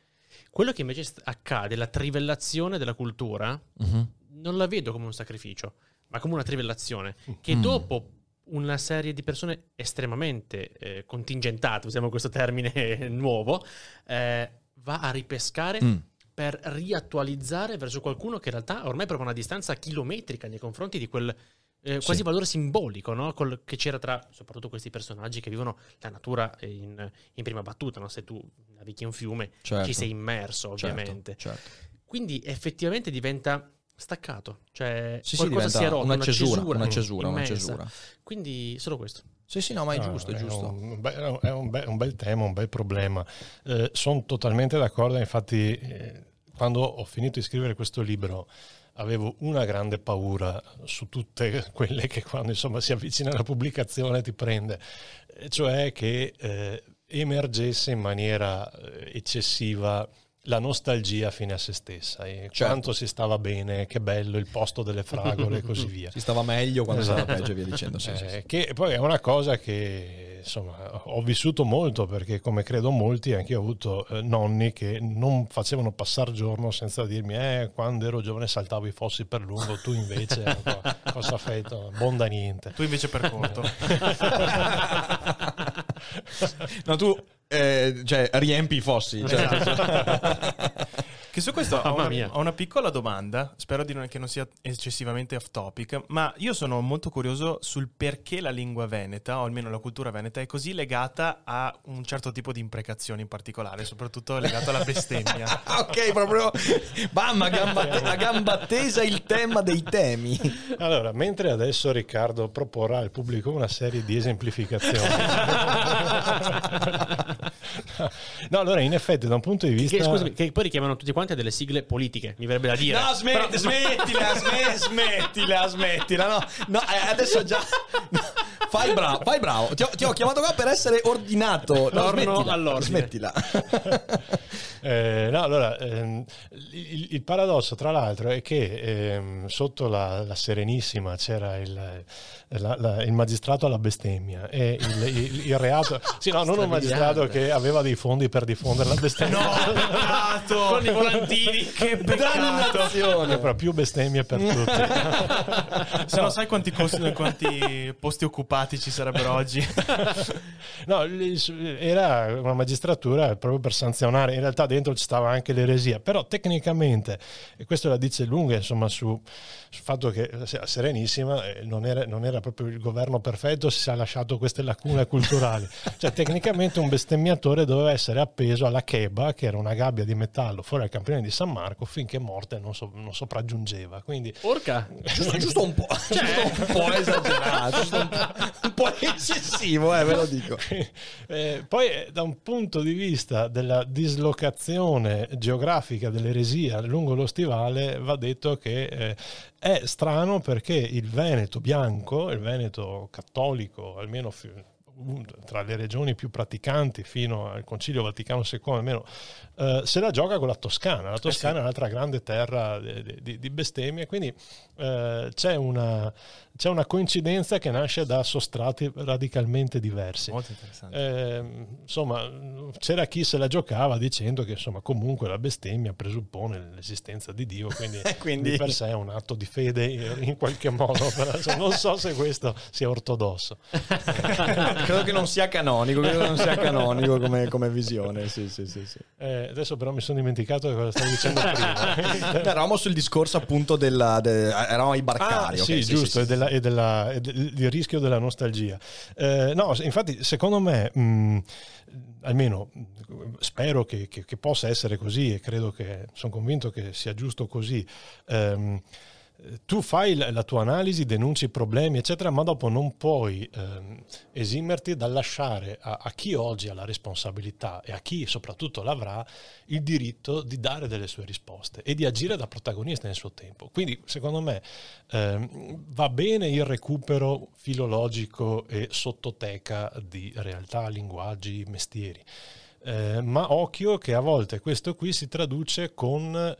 quello che invece accade, la trivellazione della cultura, uh-huh. non la vedo come un sacrificio, ma come una trivellazione, che mm. dopo una serie di persone estremamente eh, contingentate, usiamo questo termine nuovo, eh, va a ripescare mm. per riattualizzare verso qualcuno che in realtà ormai prova una distanza chilometrica nei confronti di quel eh, quasi sì. valore simbolico no? Col, che c'era tra soprattutto questi personaggi che vivono la natura in, in prima battuta. No? Se tu navighi un fiume certo. ci sei immerso, certo, ovviamente. Certo, certo. Quindi effettivamente diventa staccato, cioè sì, qualcosa sì, si è rotto,
una, cesura, una cesura, una cesura,
Quindi solo questo.
Sì, sì, no, ma è
No,
giusto, è giusto.
Un, be- è un be- un bel tema, un bel problema. Eh, sono totalmente d'accordo, infatti eh, quando ho finito di scrivere questo libro avevo una grande paura su tutte quelle che quando insomma si avvicina alla pubblicazione ti prende, cioè che eh, emergesse in maniera eh, eccessiva la nostalgia fine a se stessa e
Certo.
quanto si stava bene, che bello il posto delle fragole e così via.
Si stava meglio quando stava
Esatto.
peggio e via dicendo. Sì, sì,
Eh,
sì.
Che poi è una cosa che insomma ho vissuto molto perché come credo molti anche io ho avuto eh, nonni che non facevano passare giorno senza dirmi eh quando ero giovane saltavo i fossi per lungo tu invece eh, co- cosa fai buon da niente
Tu invece per corto.
No, tu eh, cioè, riempi i fossi. cioè-
Che su questo ho
Mamma
una, ho una piccola domanda, spero di non, che non sia eccessivamente off topic, ma io sono molto curioso sul perché la lingua veneta, o almeno la cultura veneta, è così legata a un certo tipo di imprecazioni in particolare, soprattutto legato alla bestemmia.
ok, proprio bam, a gamba, te- a gamba tesa il tema dei temi.
allora mentre adesso Riccardo proporrà al pubblico una serie di esemplificazioni no allora in effetti da un punto di vista
Che, scusami, che poi richiamano tutti quanti a delle sigle politiche, mi verrebbe da dire.
No, smetti,
Però-
smettila, sme- smettila, smettila. No, no, eh, adesso già. fai bravo, fai bravo. Ti ho, ti ho chiamato qua per essere ordinato. No, smettila,
all'ordine.
Smettila.
Eh, no, allora, ehm, il, il paradosso, tra l'altro, è che ehm, sotto la, la Serenissima c'era il, la- la- il magistrato alla bestemmia e il, il- il reato. Sì, no, non un magistrato che aveva dei fondi per diffondere la bestemmia.
No, peccato!
Con i volantini.
Che peccato!
Dannazione.
Però più bestemmie per tutti.
Se non sai quanti, costi- quanti posti occupati ci sarebbero oggi.
No, era una magistratura proprio per sanzionare, in realtà dentro ci stava anche l'eresia, però tecnicamente, e questo la dice lunga insomma su- sul fatto che la Serenissima eh, non era, non era proprio il governo perfetto, si è lasciato queste lacune culturali, cioè tecnicamente un bestemmiatore doveva essere appeso alla cheba, che era una gabbia di metallo fuori al campione di San Marco, finché morte non, so- non sopraggiungeva, quindi
Porca.
Giusto, giusto un po', giusto un po' esagerato, giusto un po', un po' eccessivo, eh, ve lo dico.
Eh, poi eh, da un punto di vista della dislocazione geografica dell'eresia lungo lo stivale va detto che eh, è strano perché il Veneto bianco, il Veneto cattolico, almeno tra le regioni più praticanti fino al Concilio Vaticano II, almeno eh, se la gioca con la Toscana. La Toscana è un'altra grande terra di, di- di bestemmie, quindi eh, c'è, una, c'è una coincidenza che nasce da sostrati radicalmente diversi.
Molto interessante.
Eh, insomma, c'era chi se la giocava dicendo che insomma, comunque la bestemmia presuppone l'esistenza di Dio, quindi,
Quindi-
di per sé è un atto di fede in qualche modo. però, non so se questo sia ortodosso.
Credo che non sia canonico, credo che non sia canonico come, come visione. Sì, sì, sì, sì.
Eh, adesso però mi sono dimenticato di cosa stavo dicendo prima.
No, eravamo sul discorso appunto della, de- eravamo ai barcari.
Ah,
ok,
sì, giusto, e, della- e della- e del il rischio della nostalgia. Eh, no, infatti, secondo me, mh, almeno mh, spero che, che- che possa essere così e credo che sono convinto che sia giusto così. ehm, tu fai la tua analisi, denunci i problemi, eccetera, ma dopo non puoi ehm, esimerti dal lasciare a, a chi oggi ha la responsabilità e a chi soprattutto l'avrà il diritto di dare delle sue risposte e di agire da protagonista nel suo tempo. Quindi, secondo me, ehm, va bene il recupero filologico e sottoteca di realtà, linguaggi, mestieri. Eh, ma occhio che a volte questo qui si traduce con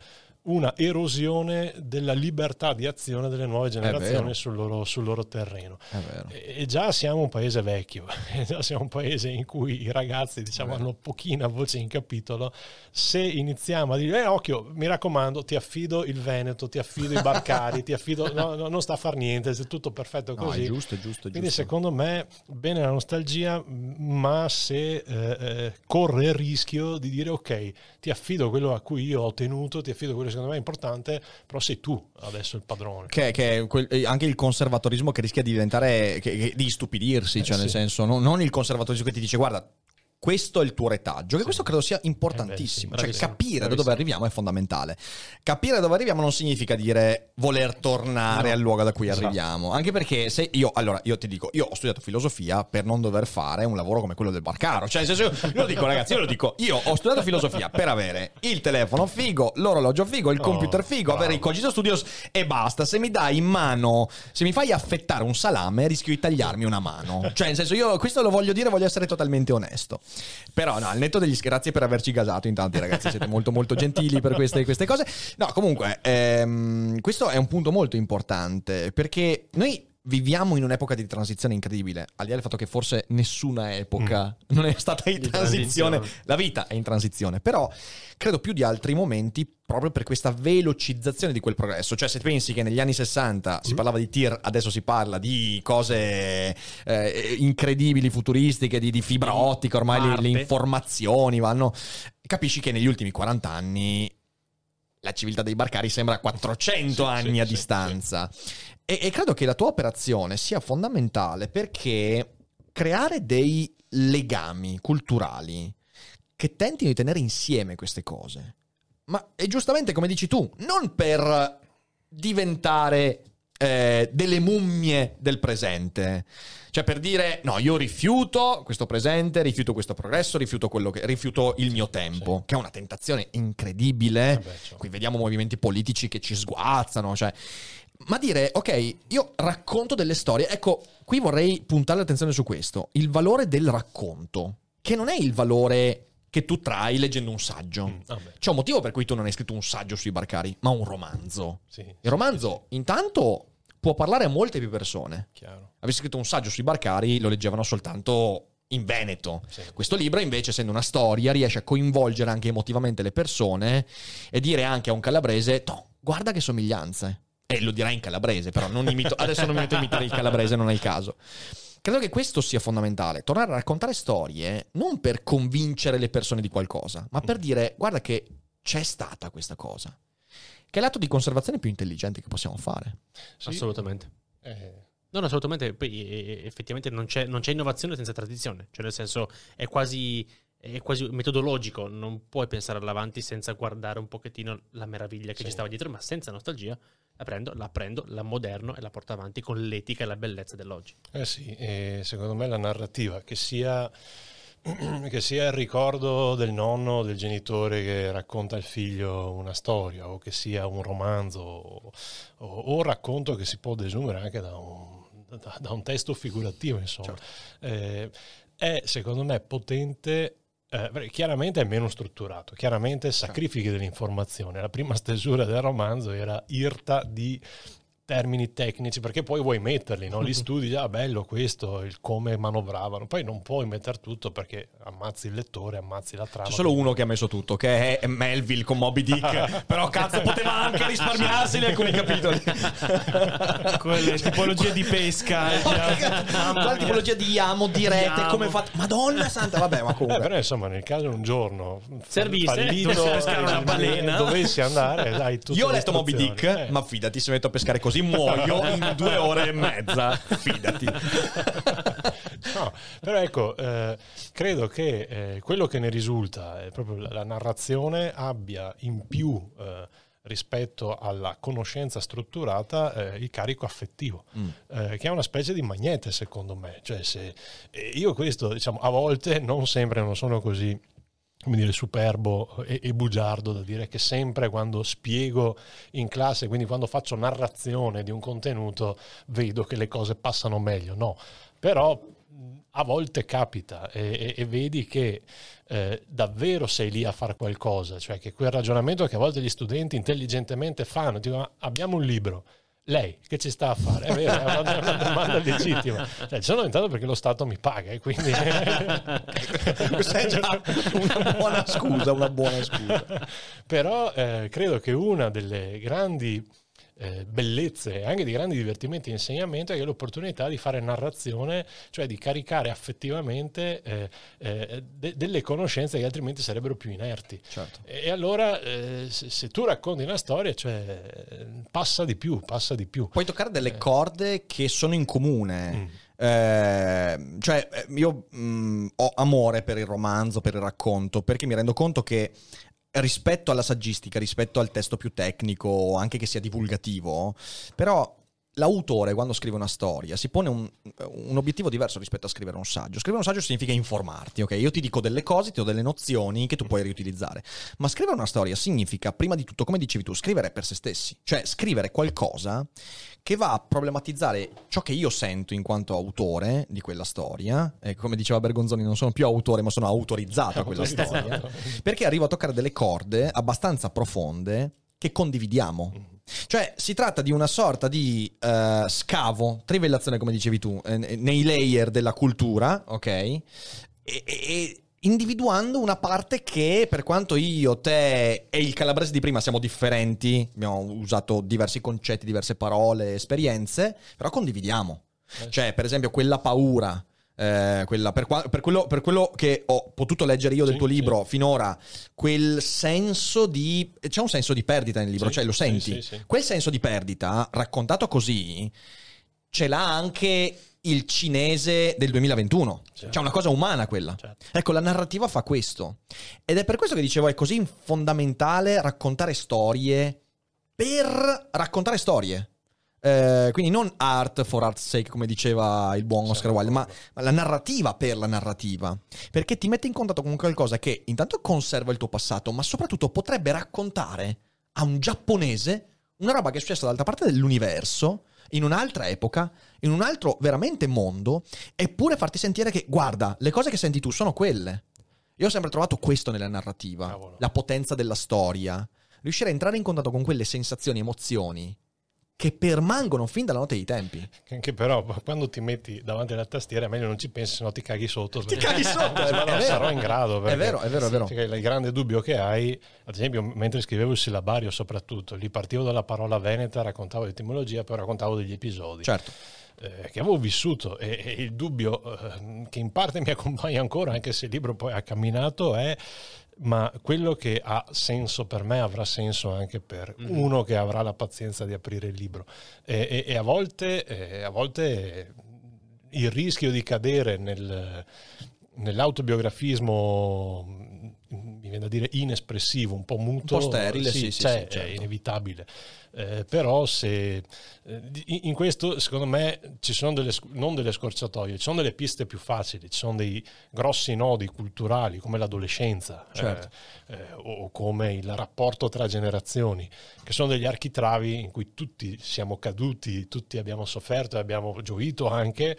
una erosione della libertà di azione delle nuove generazioni sul loro, sul loro terreno. E e già siamo un paese vecchio, già siamo un paese in cui i ragazzi diciamo, hanno pochina voce in capitolo. Se iniziamo a dire, eh, occhio, mi raccomando, ti affido il Veneto, ti affido i Barcari, ti affido, no, no, non sta a far niente, è tutto perfetto
No,
così.
è giusto, è giusto, è
Quindi
giusto.
secondo me bene la nostalgia, ma se eh, eh, corre il rischio di dire ok, ti affido quello a cui io ho tenuto, ti affido quello secondo me è importante, però sei tu adesso il padrone.
Che, che quel- eh, anche il conservatorismo che rischia di diventare che- che- di stupidirsi, cioè
Eh,
nel
sì.
senso, non, non il conservatorismo che ti dice guarda, questo è il tuo retaggio, che questo credo sia importantissimo,
Eh beh, sì,
cioè
bravissimo,
capire da dove arriviamo è fondamentale. Capire da dove arriviamo non significa dire voler tornare
No.
al luogo da cui
Esatto.
arriviamo, anche perché se io, allora io ti dico, io ho studiato filosofia per non dover fare un lavoro come quello del barcaro, cioè nel senso, io lo dico ragazzi, io lo dico, io ho studiato filosofia per avere il telefono figo, l'orologio figo, il
Oh,
computer figo,
bravo.
avere i Cogito Studios e basta, se mi dai in mano, se mi fai affettare un salame rischio di tagliarmi una mano, cioè nel senso io questo lo voglio dire, voglio essere totalmente onesto, però no, al netto degli grazie per averci gasato intanto ragazzi, siete molto molto gentili per queste, queste cose, no comunque ehm, questo è un punto molto importante perché noi viviamo in un'epoca di transizione incredibile, al di là del fatto che forse nessuna epoca non è stata in transizione,
transizione.
la vita è in transizione, però credo più di altri momenti proprio per questa velocizzazione di quel progresso, cioè se pensi che negli anni 60 si parlava di tir, adesso si parla di cose eh, incredibili, futuristiche, di, di fibra ottica, ormai le, le informazioni vanno, capisci che negli ultimi 40 anni la civiltà dei barcari sembra 400
Sì,
anni
sì,
a
sì,
distanza. E, e credo che la tua operazione sia fondamentale perché creare dei legami culturali che tentino di tenere insieme queste cose. Ma è giustamente come dici tu, non per diventare eh, delle mummie del presente. Cioè per dire no, io rifiuto questo presente, rifiuto questo progresso, rifiuto quello che rifiuto il mio tempo, che è una tentazione incredibile.
Beh, certo.
Qui vediamo movimenti politici che ci sguazzano, cioè ma dire, ok, io racconto delle storie. Ecco, qui vorrei puntare l'attenzione su questo. Il valore del racconto, che non è il valore che tu trai leggendo un saggio.
Mm, vabbè,
C'è un motivo per cui tu non hai scritto un saggio sui barcari, ma un romanzo.
sì,
Il romanzo, intanto, può parlare a molte più persone.
chiaro.
Avessi scritto un saggio sui barcari, lo leggevano soltanto in Veneto.
Sì.
Questo libro, invece, essendo una storia, riesce a coinvolgere anche emotivamente le persone e dire anche a un calabrese: "Toh, guarda che somiglianze. E lo dirà in calabrese, però non imito, adesso non mi metto a imitare il calabrese, non è il caso. Credo che questo sia fondamentale, tornare a raccontare storie non per convincere le persone di qualcosa, ma per dire guarda che c'è stata questa cosa, che è l'atto di conservazione più intelligente che possiamo fare.
Sì,
Assolutamente.
eh,
No, no, assolutamente. Poi eh, effettivamente non c'è, non c'è innovazione senza tradizione. Cioè, nel senso, è quasi, è quasi metodologico. Non puoi pensare all'avanti senza guardare un pochettino la meraviglia che
Sì.
ci stava dietro, ma senza nostalgia la prendo, la prendo, la moderno e la porto avanti con l'etica e la bellezza dell'oggi.
Eh sì, secondo me la narrativa, che sia, che sia il ricordo del nonno o del genitore che racconta al figlio una storia, o che sia un romanzo, o, o un racconto che si può desumere anche da un, da- da un testo figurativo, insomma, eh, è secondo me potente. Eh, chiaramente è meno strutturato, chiaramente sacrifichi dell'informazione. La prima stesura del romanzo era irta di termini tecnici perché poi vuoi metterli, no? li studi già bello questo, il come manovravano, poi non puoi mettere tutto perché ammazzi il lettore, ammazzi la trama.
C'è solo uno che ha messo tutto, che è Melville con Moby Dick. Però cazzo, poteva anche risparmiarsi in alcuni capitoli.
Quelle tipologie di pesca.
La tipologia di amo dirette, come fate? Madonna santa, vabbè, ma
Eh,
comunque.
però insomma nel caso un giorno
Servisse,
fallito,
dovessi pescare una
eh,
balena.
dovessi andare dai
Io ho
le
letto Moby Dick.
Eh.
ma fidati, se metto a pescare così muoio in due ore e mezza. Fidati.
No, però ecco, eh, credo che eh, quello che ne risulta è proprio la, la narrazione abbia in più eh, rispetto alla conoscenza strutturata eh, il carico affettivo,
Mm.
eh, che è una specie di magnete secondo me. Cioè, se, e io questo, diciamo, a volte non sempre non sono così come dire, superbo e, e bugiardo da dire che sempre quando spiego in classe, quindi quando faccio narrazione di un contenuto, vedo che le cose passano meglio. No, però a volte capita e, e- e vedi che eh, davvero sei lì a fare qualcosa, cioè che quel ragionamento che a volte gli studenti intelligentemente fanno, dicono "Ma abbiamo un libro. Lei che ci sta a fare? È vero, è una, domanda legittima. Cioè, ci sono entrato perché lo Stato mi paga e quindi...
Questa è già una buona scusa, una buona scusa.
Però eh, credo che una delle grandi eh, bellezze e anche di grandi divertimenti di insegnamento è l'opportunità di fare narrazione, cioè di caricare affettivamente eh, eh, de- delle conoscenze che altrimenti sarebbero più inerti.
Certo.
E, allora eh, se, se tu racconti una storia, cioè, eh, passa di più, passa di più.
Puoi toccare delle corde che sono in comune.
Mm.
Eh, cioè, eh, io mh, ho amore per il romanzo, per il racconto, perché mi rendo conto che rispetto alla saggistica, rispetto al testo più tecnico, anche che sia divulgativo, però l'autore quando scrive una storia si pone un, un, obiettivo diverso rispetto a scrivere un saggio. Scrivere un saggio significa informarti, ok? Io ti dico delle cose, ti do delle nozioni che tu puoi riutilizzare. Ma scrivere una storia significa, prima di tutto, come dicevi tu, scrivere per se stessi. Cioè scrivere qualcosa che va a problematizzare ciò che io sento in quanto autore di quella storia. E come diceva Bergonzoni, non sono più autore, ma sono autorizzato a quella storia. Perché arrivo a toccare delle corde abbastanza profonde che condividiamo. Cioè, si tratta di una sorta di uh, scavo, trivellazione, come dicevi tu, eh, nei layer della cultura, ok? E, e, individuando una parte che, per quanto io, te e il calabrese di prima siamo differenti, abbiamo usato diversi concetti, diverse parole, esperienze, però condividiamo. Eh. Cioè, per esempio, quella paura eh, quella, per, per, quello, per, quello, che ho potuto leggere io del sì, tuo libro sì. finora, quel senso di... c'è un senso di perdita nel libro, sì, cioè lo senti. Quel senso di perdita, raccontato così, ce l'ha anche il cinese del 2021. Certo. C'è una cosa umana quella. Certo. Ecco, la narrativa fa questo. Ed è per questo che dicevo, è così fondamentale raccontare storie per raccontare storie. Eh, quindi non art for art's sake, come diceva il buon Oscar Wilde, ma, ma, la narrativa per la narrativa. Perché ti mette in contatto con qualcosa che intanto conserva il tuo passato, ma soprattutto potrebbe raccontare a un giapponese una roba che è successa dall'altra parte dell'universo, in un'altra epoca, in un altro veramente mondo, eppure farti sentire che, guarda, le cose che senti tu sono quelle. Io ho sempre trovato questo nella narrativa, Cavolo. la potenza della storia, riuscire a entrare in contatto con quelle sensazioni, emozioni che permangono fin dalla notte dei tempi.
Anche però quando ti metti davanti alla tastiera è meglio non ci pensi, se no ti caghi sotto.
Ti caghi sotto,
ma non sarò in grado.
Perché, è vero, è vero, è vero.
il grande dubbio che hai, ad esempio mentre scrivevo il sillabario soprattutto, lì partivo dalla parola veneta, raccontavo l'etimologia, poi raccontavo degli episodi.
Certo.
Eh, che avevo vissuto e, e il dubbio eh, che in parte mi accompagna ancora, anche se il libro poi ha camminato, è ma quello che ha senso per me avrà senso anche per mm-hmm. uno che avrà la pazienza di aprire il libro. E, e, e a, volte, eh, a, volte, il rischio di cadere nel, nell'autobiografismo mi viene da dire inespressivo, un po' muto,
un po' sterile, sì, sì,
sì,
sì certo.
è inevitabile. Eh, però se eh, in questo secondo me ci sono delle non delle scorciatoie, ci sono delle piste più facili, ci sono dei grossi nodi culturali come l'adolescenza
certo.
eh, eh o come il rapporto tra generazioni, che sono degli architravi in cui tutti siamo caduti, tutti abbiamo sofferto e abbiamo gioito anche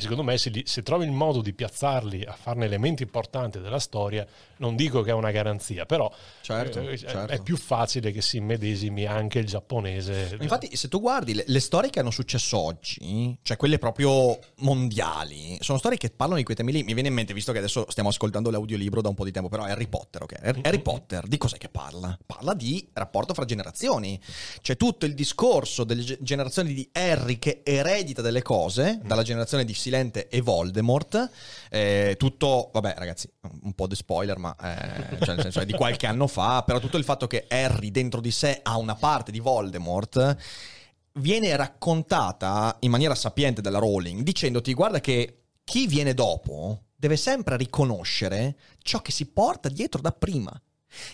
secondo me se, li, se, trovi il modo di piazzarli a farne elementi importanti della storia, non dico che è una garanzia, però
certo, eh, certo.
è più facile che si immedesimi anche il giapponese.
Infatti se tu guardi le, le, storie che hanno successo oggi, cioè quelle proprio mondiali, sono storie che parlano di quei temi lì. Mi viene in mente, visto che adesso stiamo ascoltando l'audiolibro da un po' di tempo, però Harry Potter, ok? Harry, Harry Potter, di cos'è che parla? Parla di rapporto fra generazioni. C'è tutto il discorso delle generazioni di Harry che eredita delle cose dalla generazione di Silente e Voldemort. Eh, tutto, vabbè, ragazzi, un po' di spoiler, ma eh, cioè nel senso è di qualche anno fa. Però tutto il fatto che Harry dentro di sé ha una parte di Voldemort viene raccontata in maniera sapiente dalla Rowling, dicendoti: guarda che chi viene dopo deve sempre riconoscere ciò che si porta dietro da prima.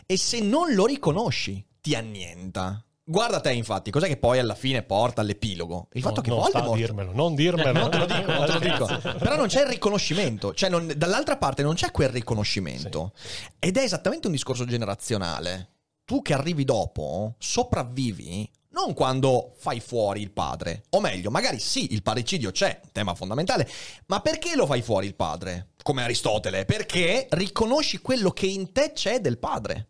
E se non lo riconosci, ti annienta. Guarda te, infatti, cos'è che poi alla fine porta all'epilogo? Il fatto
no,
che
non
Voldemort...
dirmelo, non dirmelo.
non te lo dico, non te lo dico. Però non c'è il riconoscimento. Cioè, non, dall'altra parte non c'è quel riconoscimento. Sì. Ed è esattamente un discorso generazionale. Tu che arrivi dopo, sopravvivi non quando fai fuori il padre. O meglio, magari sì, il parricidio c'è, tema fondamentale, ma perché lo fai fuori il padre? Come Aristotele, perché riconosci quello che in te c'è del padre.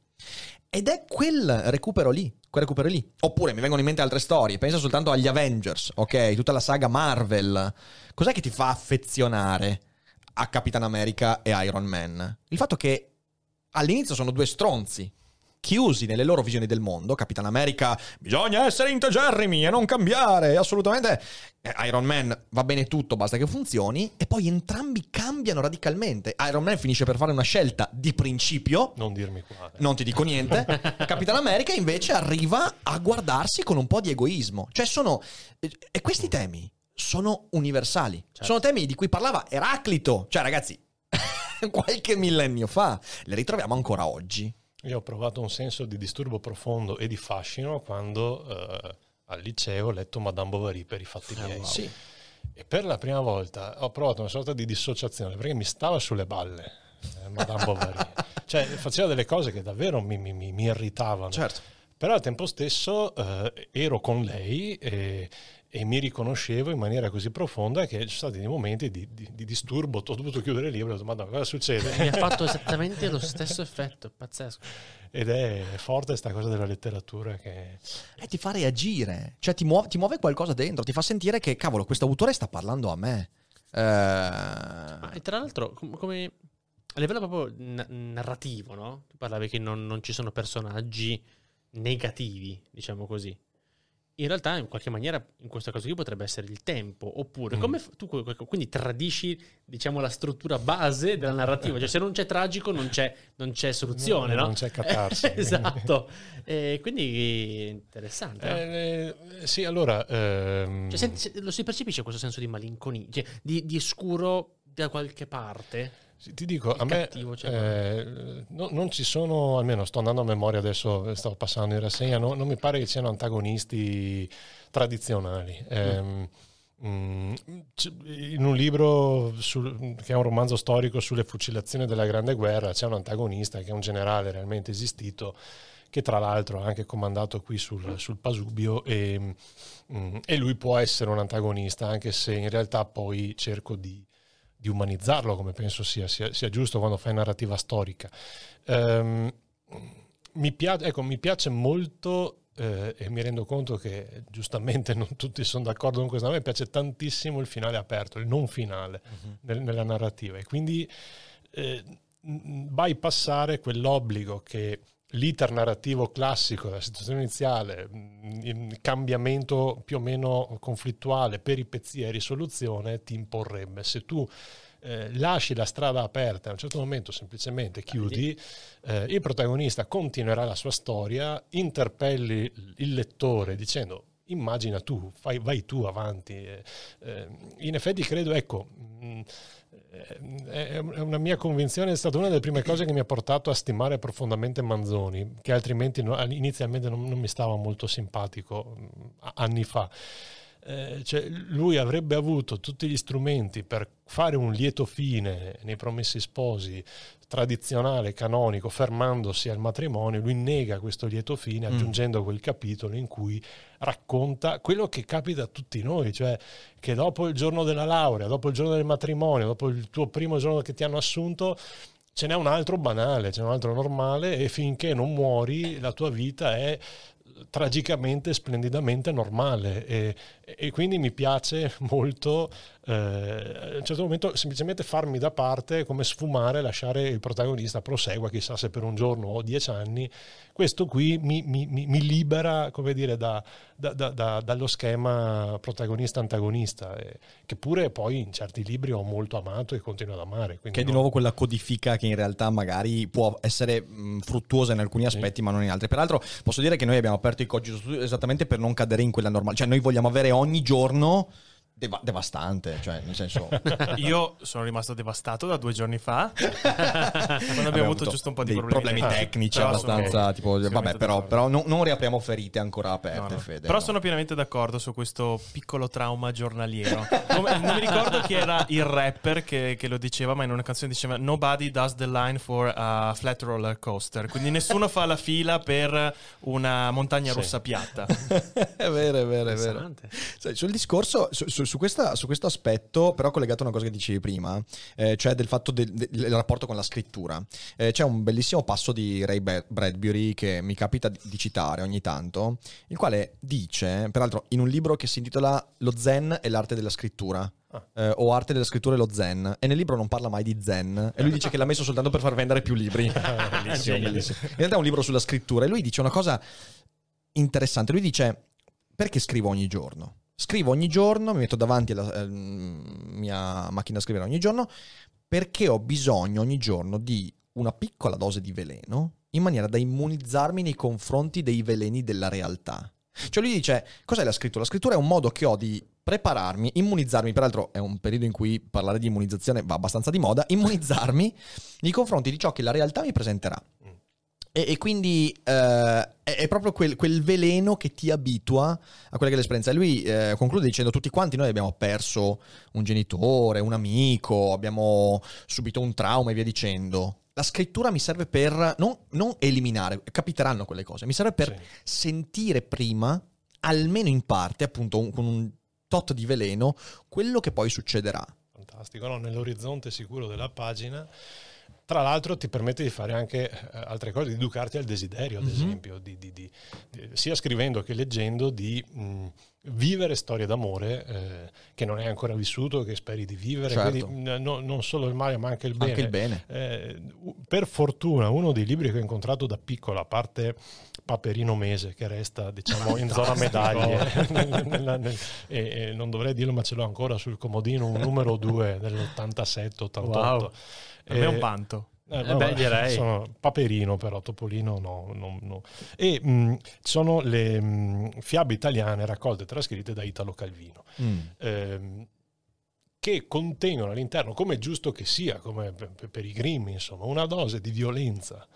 Ed è quel recupero lì, quel recupero lì. Oppure mi vengono in mente altre storie, pensa soltanto agli Avengers, ok? Tutta la saga Marvel. Cos'è che ti fa affezionare a Capitan America e Iron Man? Il fatto che all'inizio sono due stronzi, chiusi nelle loro visioni del mondo. Capitan America, bisogna essere integerrimi e non cambiare, assolutamente. Eh, Iron Man va bene tutto, basta che funzioni. E poi entrambi cambiano radicalmente. Iron Man finisce per fare una scelta di principio.
Non dirmi quale.
Non ti dico niente. Capitan America invece arriva a guardarsi con un po' di egoismo. Cioè sono... E questi temi sono universali.
Certo.
Sono temi di cui parlava Eraclito. Cioè, ragazzi, qualche millennio fa. Le ritroviamo ancora oggi.
Io ho provato un senso di disturbo profondo e di fascino quando eh, al liceo ho letto Madame Bovary per i fatti
Ah,
miei.
wow.
Sì.
E per la prima volta ho provato una sorta di dissociazione perché mi stava sulle balle eh, Madame Bovary. cioè faceva delle cose che davvero mi, mi- mi- mi irritavano.
Certo.
Però al tempo stesso eh, ero con lei e, e mi riconoscevo in maniera così profonda che ci sono stati dei momenti di, di- di disturbo. Ho dovuto chiudere il libro e ho detto, Madonna, cosa succede?
Mi ha fatto esattamente lo stesso effetto, è pazzesco.
Ed è forte questa cosa della letteratura che...
E ti fa reagire. Cioè, ti muove, ti muove qualcosa dentro. Ti fa sentire che, cavolo, questo autore sta parlando a me. Eh,
Ma e tra l'altro, com- come a livello proprio na- narrativo, no? Tu parlavi che non, non ci sono personaggi negativi, diciamo così. In realtà, in qualche maniera, in questo caso qui potrebbe essere il tempo, oppure
Mm.
come f- tu quindi tradisci, diciamo, la struttura base della narrativa. Cioè, se non c'è tragico, non c'è, non c'è soluzione, no?
Non c'è catarsi.
esatto. E quindi interessante. no?
Eh, eh, sì, allora... ehm,
Cioè, se- se- lo si percepisce questo senso di malinconia, cioè, di, di scuro da qualche parte?
Sì, ti dico, a me
cioè,
eh, no- non ci sono, almeno sto andando a memoria adesso, stavo passando in rassegna, no- non mi pare che siano antagonisti tradizionali. Ehm, mm, c- in un libro sul- che è un romanzo storico sulle fucilazioni della Grande Guerra c'è un antagonista che è un generale realmente esistito che tra l'altro ha anche comandato qui sul, sul Pasubio e, mm, e lui può essere un antagonista anche se in realtà poi cerco di di umanizzarlo, come penso sia, sia- sia giusto quando fai narrativa storica. Ehm, mi, piace, ecco, mi piace molto, eh, e mi rendo conto che giustamente non tutti sono d'accordo con questo, a me piace tantissimo il finale aperto, il non finale nel- nella narrativa, e quindi eh, bypassare quell'obbligo che l'iter narrativo classico della situazione iniziale, mh, il cambiamento più o meno conflittuale, peripezia e risoluzione ti imporrebbe. Se tu eh, lasci la strada aperta a un certo momento semplicemente chiudi, eh, il protagonista continuerà la sua storia, interpelli il lettore dicendo immagina tu, fai- vai tu avanti. Eh, eh, in effetti credo, ecco, mh, eh, è una mia convinzione, è stata una delle prime cose che mi ha portato a stimare profondamente Manzoni, che altrimenti inizialmente non, mi stava molto simpatico a- anni fa. Eh, cioè, lui avrebbe avuto tutti gli strumenti per fare un lieto fine nei Promessi Sposi tradizionale, canonico, fermandosi al matrimonio, lui nega questo lieto fine
Mm.
aggiungendo quel capitolo in cui racconta quello che capita a tutti noi, cioè che dopo il giorno della laurea, dopo il giorno del matrimonio, dopo il tuo primo giorno che ti hanno assunto, ce n'è un altro banale, ce n'è un altro normale e finché non muori la tua vita è tragicamente, splendidamente normale. E, e quindi mi piace molto eh, a un certo momento semplicemente farmi da parte come sfumare, lasciare il protagonista prosegua, chissà se per un giorno o dieci anni, questo qui mi, mi- mi- mi libera come dire da, da- da- da- dallo schema protagonista-antagonista eh, che pure poi in certi libri ho molto amato e continuo ad amare.
Che è di
no-
nuovo quella codifica che in realtà magari può essere mh, fruttuosa in alcuni aspetti, ma non in altri. Peraltro, posso dire che noi abbiamo aperto il Cogito esattamente per non cadere in quella normale. Cioè, noi vogliamo avere ogni giorno deva- devastante. Cioè, nel senso.
Io sono rimasto devastato da due giorni fa, quando abbiamo avuto giusto un po' di
dei
problemi,
tecnici
sono-
abbastanza. tipo,
sono
vabbè, però, però non, non riapriamo ferite ancora
No,
aperte,
no.
Fede.
Però
no.
sono pienamente d'accordo su questo piccolo trauma giornaliero. non, non mi ricordo chi era il rapper che, che lo diceva, ma in una canzone diceva Nobody does the line for a flat roller coaster. Quindi nessuno fa la fila per una montagna
Sì.
russa piatta.
è vero, è vero, è vero. Sai, sul discorso, su, su- su questa- su questo aspetto, però collegato a una cosa che dicevi prima, eh, cioè del fatto del, del- rapporto con la scrittura, eh, c'è un bellissimo passo di Ray Bra- Bradbury che mi capita di, di citare ogni tanto, il quale dice, peraltro in un libro che si intitola Lo Zen e l'arte della scrittura.
Ah.
eh, o arte della scrittura e lo zen e nel libro non parla mai di zen e lui dice che l'ha messo soltanto per far vendere più libri bellissimo, bellissimo. in realtà è un libro sulla scrittura e lui dice una cosa interessante. Lui dice: Perché scrivo ogni giorno? Scrivo ogni giorno, mi metto davanti alla eh, mia macchina da scrivere ogni giorno perché ho bisogno ogni giorno di una piccola dose di veleno in maniera da immunizzarmi nei confronti dei veleni della realtà. Cioè lui dice, cos'è la scrittura? La scrittura è un modo che ho di prepararmi, immunizzarmi, peraltro è un periodo in cui parlare di immunizzazione va abbastanza di moda, immunizzarmi nei confronti di ciò che la realtà mi presenterà. E, e quindi eh, è, è proprio quel, quel veleno che ti abitua a quella che è l'esperienza. E lui eh, conclude dicendo: Tutti quanti noi abbiamo perso un genitore, un amico, abbiamo subito un trauma e via dicendo. La scrittura mi serve per non, non eliminare, capiteranno quelle cose, mi serve per
Sì.
sentire prima, almeno in parte, appunto, un- con un tot di veleno, quello che poi succederà.
Fantastico, no? nell'orizzonte sicuro della pagina. Tra l'altro ti permette di fare anche eh, altre cose, di educarti al desiderio, ad
Mhm.
esempio, di, di- di- di- sia scrivendo che leggendo, di mh, vivere storie d'amore eh, che non hai ancora vissuto, che speri di vivere.
Certo.
Quindi no- non solo il male, ma anche il bene.
Anche il bene.
Eh, per fortuna, uno dei libri che ho incontrato da piccolo, a parte Paperino Mese, che resta diciamo in zona medaglie, nel- nella- nel- e, e non dovrei dirlo, ma ce l'ho ancora sul comodino, un numero 2 dell'87-88.
Wow.
Per me è un panto.
Eh,
Eh
no,
beh,
ma
direi.
Sono Paperino però, Topolino no. no, no. E mh, sono le mh, fiabe italiane raccolte e trascritte da Italo Calvino
Mm.
ehm, che contengono all'interno, come è giusto che sia, come per, i Grimm, insomma, una dose di violenza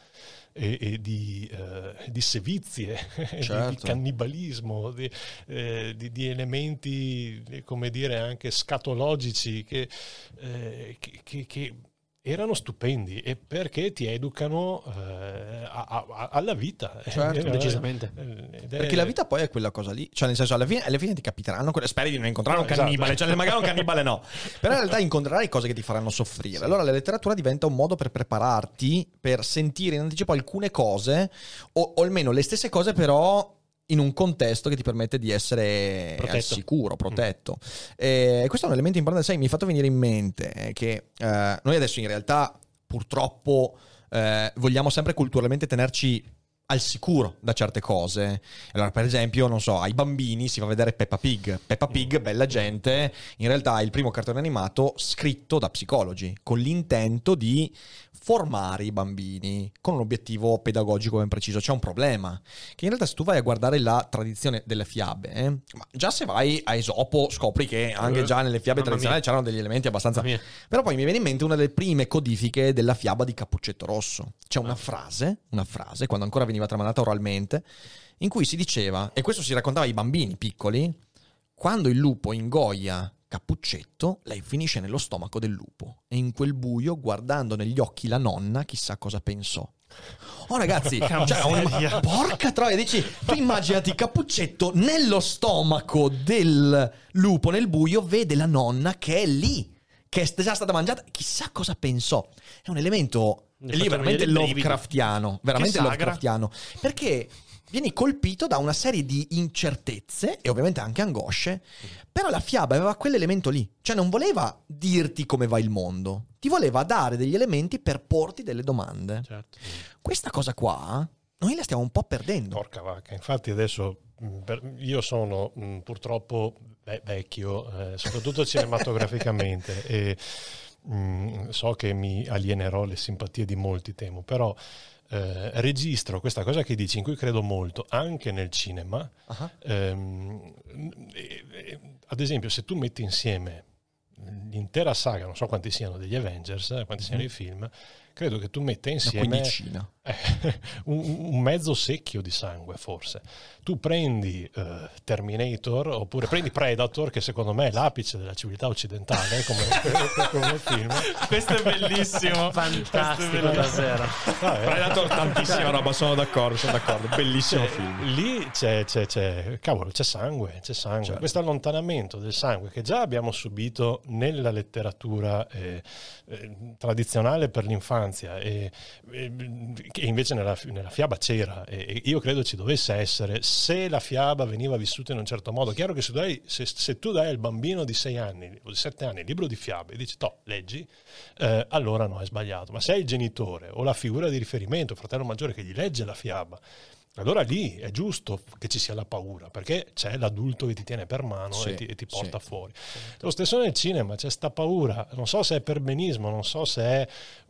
e, e di, eh, di sevizie, di- di,
Certo.
cannibalismo, di, eh, di- di elementi, eh, come dire, anche scatologici che, eh, che- che- che erano stupendi e perché ti educano eh, a- a- alla vita.
Certo,
Eh,
decisamente.
eh,
Perché la vita poi è quella cosa lì, cioè nel senso alla fine, alla fine ti capiteranno, speri di non incontrare un
esatto.
cannibale, cioè magari un cannibale no, però in realtà incontrerai cose che ti faranno soffrire. Allora la letteratura diventa un modo per prepararti, per sentire in anticipo alcune cose, o, o almeno le stesse cose però in un contesto che ti permette di essere al
Protetto.
sicuro, protetto. E questo è un elemento importante, sai, mi hai fatto venire in mente eh, che eh, noi adesso in realtà purtroppo eh, vogliamo sempre culturalmente tenerci al sicuro da certe cose. Allora, per esempio, non so, ai bambini si fa vedere Peppa Pig. Peppa Pig, bella gente, in realtà è il primo cartone animato scritto da psicologi, con l'intento di formare i bambini con un obiettivo pedagogico ben preciso. C'è un problema, che in realtà se tu vai a guardare la tradizione delle fiabe, eh, già se vai a Esopo scopri che anche già nelle fiabe
Mamma
tradizionali
mia.
c'erano degli elementi abbastanza... Però poi mi viene in mente una delle prime codifiche della fiaba di Cappuccetto Rosso. C'è una frase, una frase, quando ancora veniva tramandata oralmente, in cui si diceva, e questo si raccontava ai bambini piccoli, quando il lupo ingoia Cappuccetto, lei finisce nello stomaco del lupo. E in quel buio, guardando negli occhi la nonna, chissà cosa pensò. Oh ragazzi, cioè, un- porca troia, dici, tu immaginati Cappuccetto nello stomaco del lupo nel buio, vede la nonna che è lì, che è già stata mangiata, chissà cosa pensò. È un elemento
Mi
lì
fatto
veramente. Lovecraftiano, veramente. Lovecraftiano, perché vieni colpito da una serie di incertezze e ovviamente anche angosce, però la fiaba aveva quell'elemento lì, cioè non voleva dirti come va il mondo, ti voleva dare degli elementi per porti delle domande.
Certo.
Questa cosa qua noi la stiamo un po' perdendo.
Porca vacca, infatti adesso per- io sono mh, purtroppo ve- vecchio, eh, soprattutto cinematograficamente, e mh, so che mi alienerò le simpatie di molti, temo, però eh, registro questa cosa che dici, in cui credo molto, anche nel cinema.
Ah,
Ehm, e- e- ad esempio, se tu metti insieme l'intera saga, non so quanti siano degli Avengers, eh, quanti siano i film, credo che tu metta insieme un, un mezzo secchio di sangue, forse. Tu prendi eh, Terminator oppure prendi Predator, che secondo me è l'apice della civiltà occidentale come, come film.
Questo è bellissimo.
Fantastico davvero.
Ah, eh.
Predator tantissima roba, sono d'accordo, sono d'accordo. Bellissimo
Cioè,
film.
lì c'è, c'è- c'è- cavolo, c'è sangue, c'è sangue.
Certo.
Questo allontanamento del sangue che già abbiamo subito nella letteratura eh, eh, tradizionale per l'infanzia e- che invece nella, nella fiaba c'era e, io credo ci dovesse essere se la fiaba veniva vissuta in un certo modo. Chiaro che se tu dai, se, se tu dai al bambino di 6 anni o di 7 anni il libro di fiabe e dici, toh, leggi, eh, allora no, è sbagliato. Ma se è il genitore o la figura di riferimento, fratello maggiore che gli legge la fiaba, allora lì è giusto che ci sia la paura, perché c'è l'adulto che ti tiene per mano
Sì,
e ti, e ti
sì.
porta fuori. Lo stesso nel cinema, c'è sta paura, non so se è per benismo, non so se è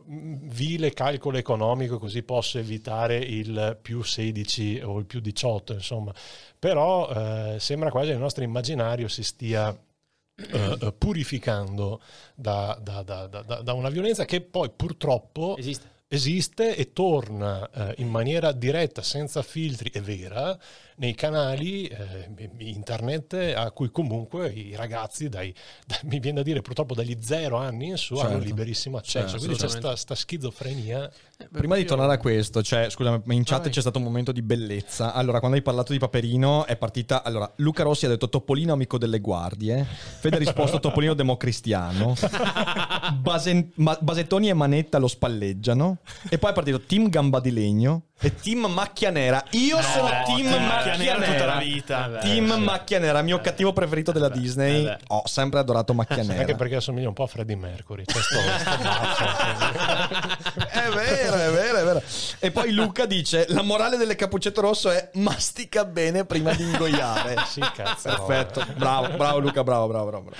mm, vile calcolo economico, così posso evitare il più 16 o il più 18, insomma. Però eh, sembra quasi che il nostro immaginario si stia eh, eh, purificando da- da- da- da una violenza che poi purtroppo
Esiste.
Esiste e torna eh, in maniera diretta, senza filtri e vera, nei canali eh, internet a cui comunque i ragazzi, dai, da- mi viene da dire purtroppo dagli zero anni in su, hanno
Certo.
liberissimo accesso.
Certo,
Quindi c'è sta, sta schizofrenia.
Prima di tornare a questo, cioè, scusami, in chat
Vai.
c'è stato un momento di bellezza. Allora, quando hai parlato di Paperino, è partita. Allora, Luca Rossi ha detto Topolino amico delle guardie. Fede ha risposto Topolino democristiano. Basen- ma- Basettoni e Manetta lo spalleggiano. E poi è partito Team Gamba di Legno e Team Macchia Nera. Io sono
beh,
Team
Team
Macchia,
Macchia Nera tutta la vita.
Beh,
Team
sì.
Macchia Nera, mio cattivo preferito della Disney.
beh.
Ho sempre adorato Macchia Nera.
Anche perché assomiglia un po' a Freddie Mercury. C'è sto, sto baffo.
È vero, è vero, vero. E poi Luca dice: La morale del cappuccetto rosso è mastica bene prima di ingoiare.
Sì, cazzo.
Perfetto, bravo, bravo Luca, bravo, bravo, bravo.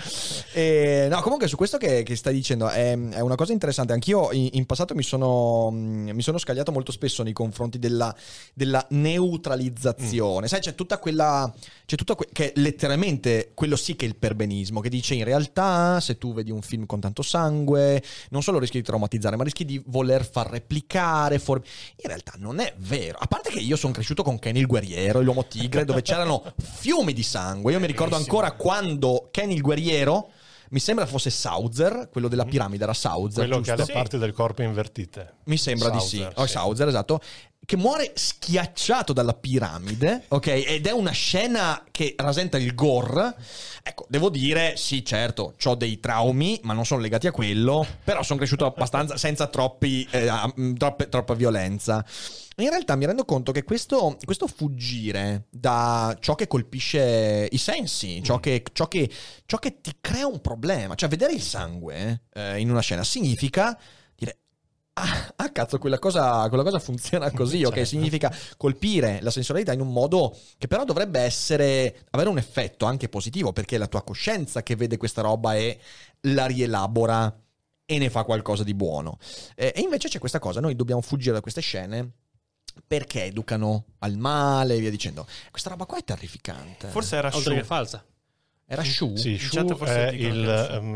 E, no, comunque su questo che, che stai dicendo è, è una cosa interessante. Anch'io in, in passato mi sono, mh, mi sono scagliato molto spesso nei confronti della, della neutralizzazione. Sai, c'è tutta quella. C'è tutta que- che è letteralmente quello sì che è il perbenismo, che dice in realtà se tu vedi un film con tanto sangue, non solo rischi di traumatizzare, ma rischi di voler far replicare. For- In realtà non è vero. A parte che io sono cresciuto con Kenny il guerriero, e l'uomo tigre, dove c'erano fiumi di sangue. Io mi ricordo ancora quando Kenny il guerriero. Mi sembra fosse Sauzer, quello della piramide era Sauzer.
Quello che ha
giusto?
le parti del corpo invertite.
Mi sembra di sì.
Sauzer,
Oh,
sì.
Sauzer, esatto. Che muore schiacciato dalla piramide, ok? Ed è una scena che rasenta il gore. Ecco, devo dire, sì, certo, ho dei traumi, ma non sono legati a quello. Però sono cresciuto abbastanza senza troppi, eh, mm, troppe- troppa violenza. In realtà mi rendo conto che questo, questo fuggire da ciò che colpisce i sensi, ciò che, ciò che- ciò che ti crea un problema, cioè vedere il sangue eh, in una scena significa Ah, ah, cazzo, quella cosa, quella cosa funziona così, ok?
Certo.
Significa colpire la sensorialità in un modo che però dovrebbe essere, avere un effetto anche positivo, perché è la tua coscienza che vede questa roba e la rielabora e ne fa qualcosa di buono. Eh, e invece c'è questa cosa, noi dobbiamo fuggire da queste scene perché educano al male e via dicendo. Questa roba qua è terrificante.
Forse era
Oltre che falsa.
Era Shu?
Sì, Shu
forse
è il,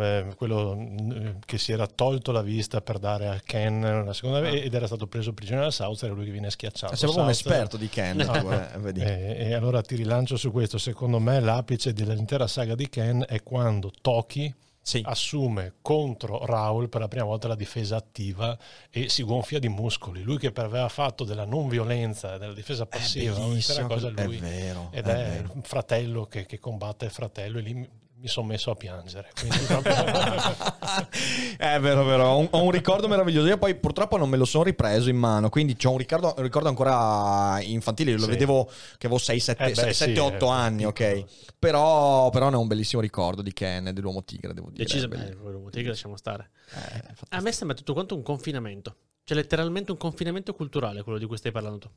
eh, quello mm, che si era tolto la vista per dare a Ken la seconda
Ah.
ed era stato preso prigioniero da Saucer e lui che viene schiacciato.
Sei proprio un
Saucer-
esperto di Ken.
No.
tu, eh.
E, e allora ti rilancio su questo. Secondo me l'apice dell'intera saga di Ken è quando Toki
Sì.
assume contro Raul per la prima volta la difesa attiva e si gonfia di muscoli. Lui che aveva fatto della non violenza, della difesa passiva,
bellissimo,
cosa
è
lui.
vero,
Ed
è
è, il fratello che, che combatte il fratello e lì mi, sono messo a piangere. Proprio-
è vero, è vero. Ho un, ho un ricordo meraviglioso. Io poi purtroppo non me lo sono ripreso in mano. Quindi ho un ricordo, un ricordo ancora infantile. Io lo
Sì.
vedevo che avevo 6, 7,
Eh beh, sì,
8
è
anni, ok. Però, però ne ho un bellissimo ricordo di Ken e dell'uomo tigre, devo dire.
Decisamente. Eh, quello tigre lasciamo stare.
Eh.
A me sembra tutto quanto un confinamento. Cioè, letteralmente un confinamento culturale, quello di cui stai parlando tu.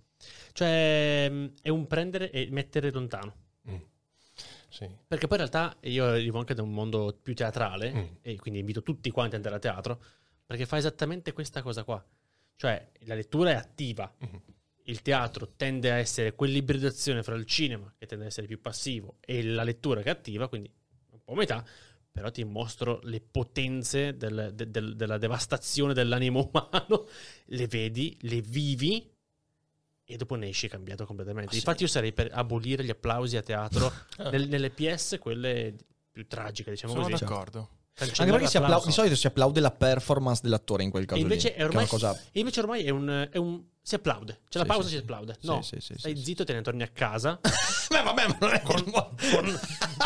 Cioè, mh, è un prendere e mettere lontano.
Mm. Sì.
Perché poi in realtà io arrivo anche da un mondo più teatrale
Mm.
e quindi invito tutti quanti ad andare a teatro perché fa esattamente questa cosa qua. Cioè, la lettura è attiva.
Mhm.
Il teatro tende a essere quell'ibridazione fra il cinema, che tende a essere più passivo, e la lettura che è attiva, quindi un po' metà, però ti mostro le potenze del- de- del- della devastazione dell'animo umano, le vedi, le vivi e dopo ne esci cambiato completamente.
Ah, sì.
Infatti io sarei per abolire gli applausi a teatro nel- nelle PS, quelle più tragiche, diciamo
Sono
così.
d'accordo.
Anche perché
l'applauso.
di solito si applaude la performance dell'attore in quel caso
E invece,
lì.
ormai,
una cosa...
e invece ormai è un, è un- si applaude. C'è la
Sì,
pausa,
sì,
si applaude.
Sì,
No,
sì, sì,
stai
sì,
zitto e te ne torni a casa.
Beh, vabbè, ma non è
con-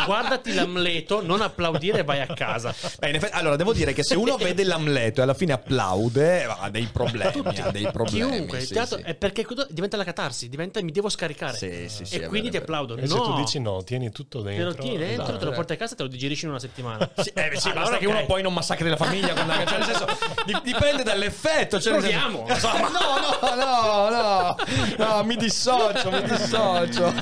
guardati l'amleto, non applaudire e vai a casa.
Beh, in effetti- allora, devo dire che se uno vede l'amleto e alla fine applaude, ha dei problemi. ha dei problemi.
Chiunque, teatro
sì.
è perché diventa la catarsi, diventa mi devo scaricare.
Sì, sì, sì,
e quindi
vero,
ti applaudo.
E se
No,
tu dici no, tieni tutto
te
dentro.
lo tieni dentro,
Esatto.
te lo porti a casa e te lo digerisci in una settimana.
Sì, eh, sì,
Ah,
basta
allora
che uno poi non massacri la famiglia quando cioè, nel senso, di- dipende dall'effetto. Cioè,
Proviamo, insomma.
No, no, no, no, no, mi dissocio, mi dissocio.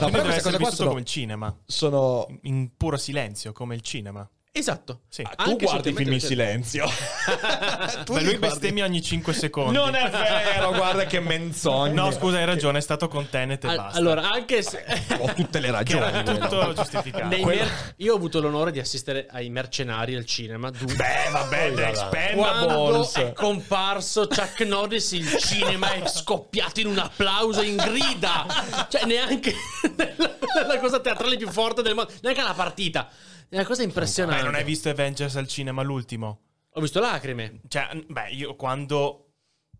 No, però
essere
cose qua sono,
come il cinema.
sono
In puro silenzio, come il cinema.
Esatto.
Sì.
Ah, tu guardi i film in silenzio.
Beh, lui bestemmia ogni 5 secondi.
Non è vero, guarda che menzogna.
No, scusa, hai ragione, è stato con Tenet e
Al-
basta.
allora, anche se...
Ho tutte le ragioni.
era tutto giustificato.
mer- io ho avuto l'onore di assistere ai mercenari al cinema. du-
Beh, vabbè, The
Quando
Expendables.
è comparso Chuck Norris, il cinema è scoppiato in un applauso, in grida. Cioè, neanche nella, nella cosa teatrale più forte del mondo, neanche la partita. È una cosa impressionante.
Beh, non hai visto Avengers al cinema l'ultimo?
Ho visto lacrime.
Cioè, beh, io quando...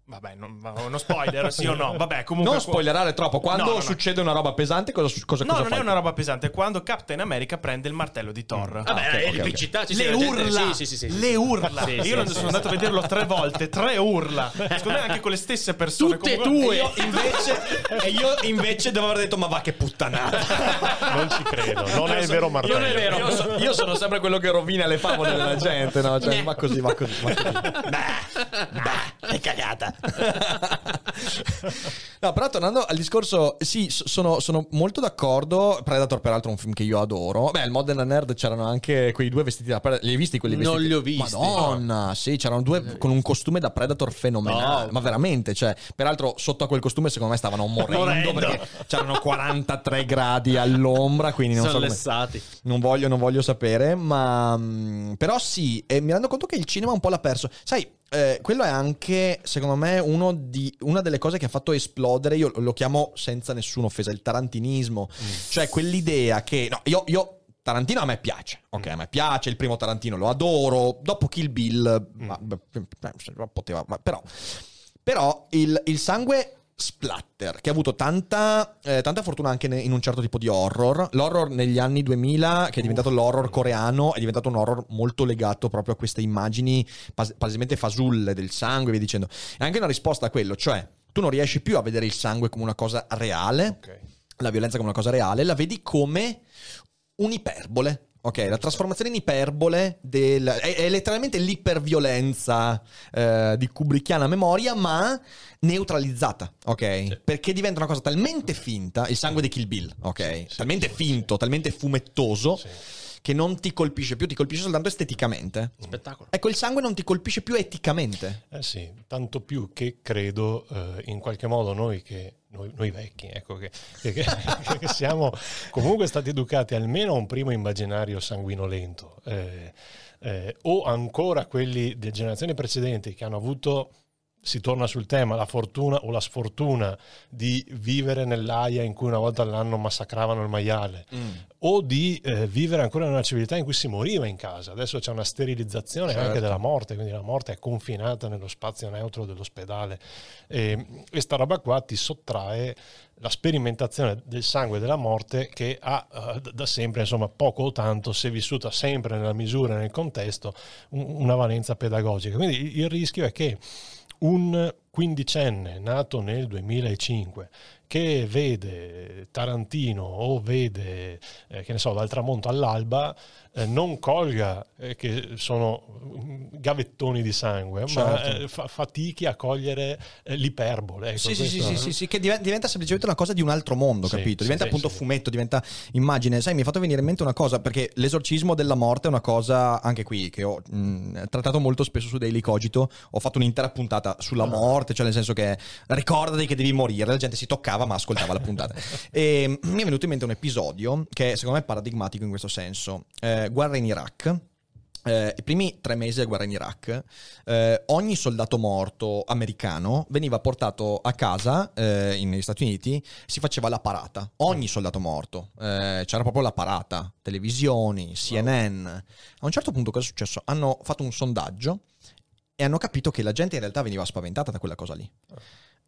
Vabbè, non, uno spoiler, sì o no? Vabbè, comunque...
Non spoilerare troppo. Quando
No, no, no.
succede una roba pesante, cosa, su- cosa,
No,
cosa
non
fai?
è una roba pesante. È quando Captain America prende il martello di Thor.
Ah,
Vabbè,
ok,
è
ok,
l'epicità. ci
le urla,
Sì, sì, sì,
le urla.
Sì,
io
sì,
non
sì,
sono
sì.
andato a vederlo tre volte, tre urla. Secondo me anche con le stesse persone.
Tutte e
Comunque-
due.
E io invece, e io invece devo aver detto: Ma va che puttanata!
Non ci credo, non è il vero martello.
Non è vero.
Io, so- io sono sempre quello che rovina le favole della gente, no? Cioè, va così, va così, va così. Bah, bah, è cagata. No, però tornando al discorso, sì, sono, sono molto d'accordo. Predator, peraltro, è un film che io adoro. Beh, al Modern Nerd c'erano anche quei due vestiti da Predator. Li hai visti quelli
Non
vestiti?
li ho visti.
Madonna, sì, c'erano due con un costume da Predator fenomenale.
No.
Ma veramente, cioè, peraltro, sotto a quel costume, secondo me stavano morendo,
Morendo.
perché c'erano 43 gradi all'ombra. Quindi non
Sono
so
lessati.
non voglio, non voglio sapere, ma mm, però sì, e mi rendo conto che il cinema un po' l'ha perso. Sai, eh, quello è anche, secondo me, uno di, una delle cose che ha fatto esplodere, io lo chiamo senza nessuna offesa, il tarantinismo. Cioè quell'idea che... No, io... io Tarantino a me piace, ok, a me piace, il primo Tarantino lo adoro, dopo Kill Bill, ma- beh, beh, poteva, ma- però, però il, il sangue splatter, che ha avuto tanta, eh, tanta fortuna anche in un certo tipo di horror. L'horror negli anni 2000, che è diventato l'horror coreano, è diventato un horror molto legato proprio a queste immagini pas- palesemente fasulle del sangue e via dicendo. È anche una risposta a quello, cioè tu non riesci più a vedere il sangue come una cosa reale,
Ok.
la violenza come una cosa reale, la vedi come un'iperbole. Ok, la trasformazione in iperbole del, è, è letteralmente l'iperviolenza eh, di Kubrickiana memoria, ma neutralizzata, ok? Perché diventa una cosa talmente finta, il sangue di Kill Bill, ok?
sì,
talmente
sì,
finto, talmente fumettoso,
Sì.
Che non ti colpisce più, ti colpisce soltanto esteticamente.
Spettacolo.
Ecco, il sangue non ti colpisce più eticamente.
Eh sì, tanto più che credo eh, in qualche modo noi che noi, noi vecchi, ecco, che, che- che- che siamo comunque stati educati almeno a un primo immaginario sanguinolento, eh, eh, o ancora quelli delle generazioni precedenti che hanno avuto, si torna sul tema, la fortuna o la sfortuna di vivere nell'aia in cui una volta all'anno massacravano il maiale, o di eh, vivere ancora in una civiltà in cui si moriva in casa. Adesso c'è una sterilizzazione
Certo.
anche della morte, quindi la morte è confinata nello spazio neutro dell'ospedale. E, e sta roba qua ti sottrae la sperimentazione del sangue della morte che ha d- da sempre, insomma, poco o tanto, se vissuta sempre nella misura e nel contesto, un- una valenza pedagogica. Quindi il rischio è che un quindicenne nato nel 2005 che vede Tarantino o vede, eh, che ne so, dal tramonto all'alba, eh, non colga eh, che sono mm, gavettoni di sangue, ma
Certo.
eh, fa- fatichi a cogliere eh, l'iperbole. Ecco,
Sì, sì, sì, sì, sì, che diven- diventa semplicemente una cosa di un altro mondo,
Sì,
capito? Diventa
sì,
appunto fumetto, diventa immagine. Sai, mi ha fatto venire in mente una cosa, perché l'esorcismo della morte è una cosa, anche qui, che ho mh, trattato molto spesso su Daily Cogito. Ho fatto un'intera puntata sulla morte, cioè nel senso che ricordati che devi morire, la gente si toccava ma ascoltava la puntata. E mi è venuto in mente un episodio che secondo me è paradigmatico in questo senso. Eh, guerra in Iraq. Eh, I primi tre mesi della guerra in Iraq, eh, ogni soldato morto americano veniva portato a casa eh, negli Stati Uniti, si faceva la parata. Ogni soldato morto, eh, c'era proprio la parata, televisioni, CNN. A un certo punto cosa è successo? Hanno fatto un sondaggio e hanno capito che la gente in realtà veniva spaventata da quella cosa lì.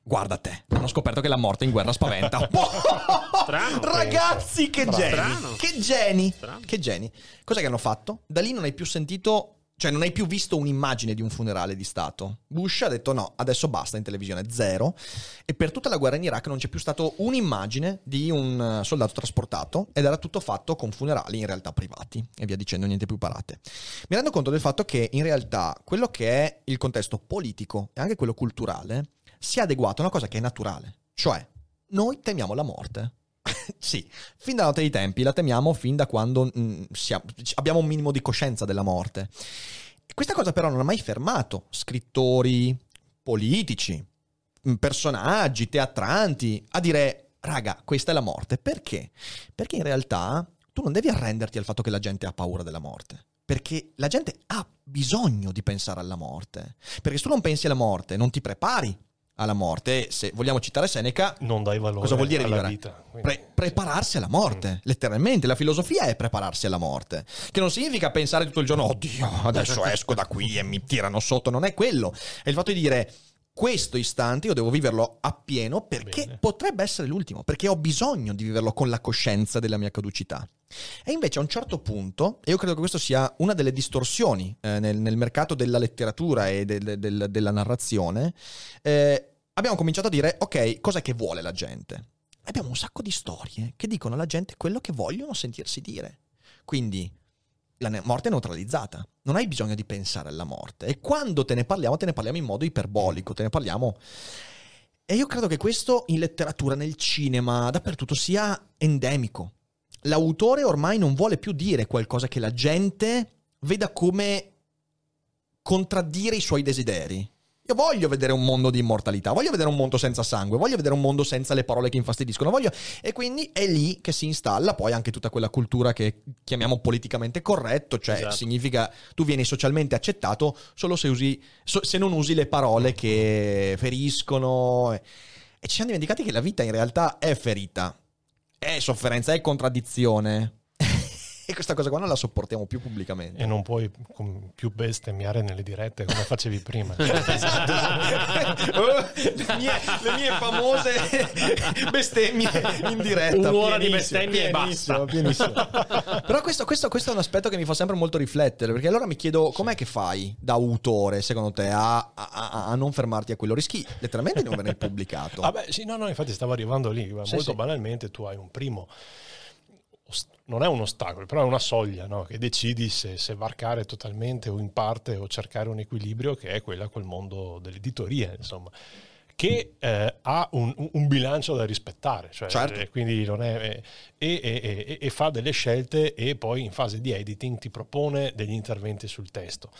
Guarda te, hanno scoperto che la morte in guerra spaventa.
Strano.
Ragazzi, che geni!
Strano.
Che geni!
Strano.
Che geni! Cos'è che hanno fatto? Da lì non hai più sentito, cioè non hai più visto un'immagine di un funerale di Stato. Bush ha detto no, adesso basta in televisione, zero. E per tutta la guerra in Iraq non c'è più stato un'immagine di un eh, soldato trasportato ed era tutto fatto con funerali in realtà privati e via dicendo, niente più parate. Mi rendo conto del fatto che in realtà quello che è il contesto politico e anche quello culturale si è adeguato a una cosa che è naturale, cioè noi temiamo la morte. sì, fin da notte dei tempi, la temiamo fin da quando mm, siamo- abbiamo un minimo di coscienza della morte. Questa cosa però non ha mai fermato scrittori, politici, mm, personaggi, teatranti a dire, raga, questa è la morte. Perché? Perché in realtà tu non devi arrenderti al fatto che la gente ha paura della morte. Perché la gente ha bisogno di pensare alla morte. Perché se tu non pensi alla morte, non ti prepari alla morte. Se vogliamo citare Seneca,
Non dai valore
Cosa vuol dire
alla
vivere?
vita. Quindi-
Pre- prepararsi alla morte, letteralmente. La filosofia è prepararsi alla morte. Che non significa pensare tutto il giorno, oddio, adesso esco da qui e mi tirano sotto. Non è quello. È il fatto di dire, questo istante io devo viverlo appieno perché
Bene.
potrebbe essere l'ultimo, perché ho bisogno di viverlo con la coscienza della mia caducità. E invece a un certo punto, e io credo che questo sia una delle distorsioni eh, nel, nel mercato della letteratura e del- del- della narrazione, eh, abbiamo cominciato a dire, ok, cos'è che vuole la gente? Abbiamo un sacco di storie che dicono alla gente quello che vogliono sentirsi dire. Quindi la ne- morte è neutralizzata, non hai bisogno di pensare alla morte. E quando te ne parliamo, te ne parliamo in modo iperbolico, te ne parliamo... E io credo che questo in letteratura, nel cinema, dappertutto sia endemico. L'autore ormai non vuole più dire qualcosa che la gente veda come contraddire i suoi desideri. Io voglio vedere un mondo di immortalità, voglio vedere un mondo senza sangue, voglio vedere un mondo senza le parole che infastidiscono, voglio... E quindi è lì che si installa poi anche tutta quella cultura che chiamiamo politicamente corretto, cioè
Esatto.
significa tu vieni socialmente accettato solo se, usi, so- se non usi le parole che feriscono. E, e ci siamo dimenticati che la vita in realtà è ferita, è sofferenza, è contraddizione. e questa cosa qua non la sopportiamo più pubblicamente.
E non puoi com- più bestemmiare nelle dirette come facevi prima.
Oh, le, mie, le mie famose bestemmie in diretta.
Un'ora di bestemmie e
pienissimo, pienissimo. Però questo, questo- questo è un aspetto che mi fa sempre molto riflettere, perché allora mi chiedo com'è che fai da autore, secondo te, a, a- a- a non fermarti a quello? Rischi letteralmente di non venire pubblicato.
Vabbè, sì, no, no, infatti stavo arrivando lì.
Sì,
Molto
sì.
banalmente tu hai un primo... Non è un ostacolo, però è una soglia no? che decidi se, se varcare totalmente o in parte o cercare un equilibrio che è quella col mondo dell'editoria, insomma, che eh, ha un, un bilancio da rispettare, cioè,
Certo.
eh, quindi non è, eh, e, e- e- e fa delle scelte e poi in fase di editing ti propone degli interventi sul testo.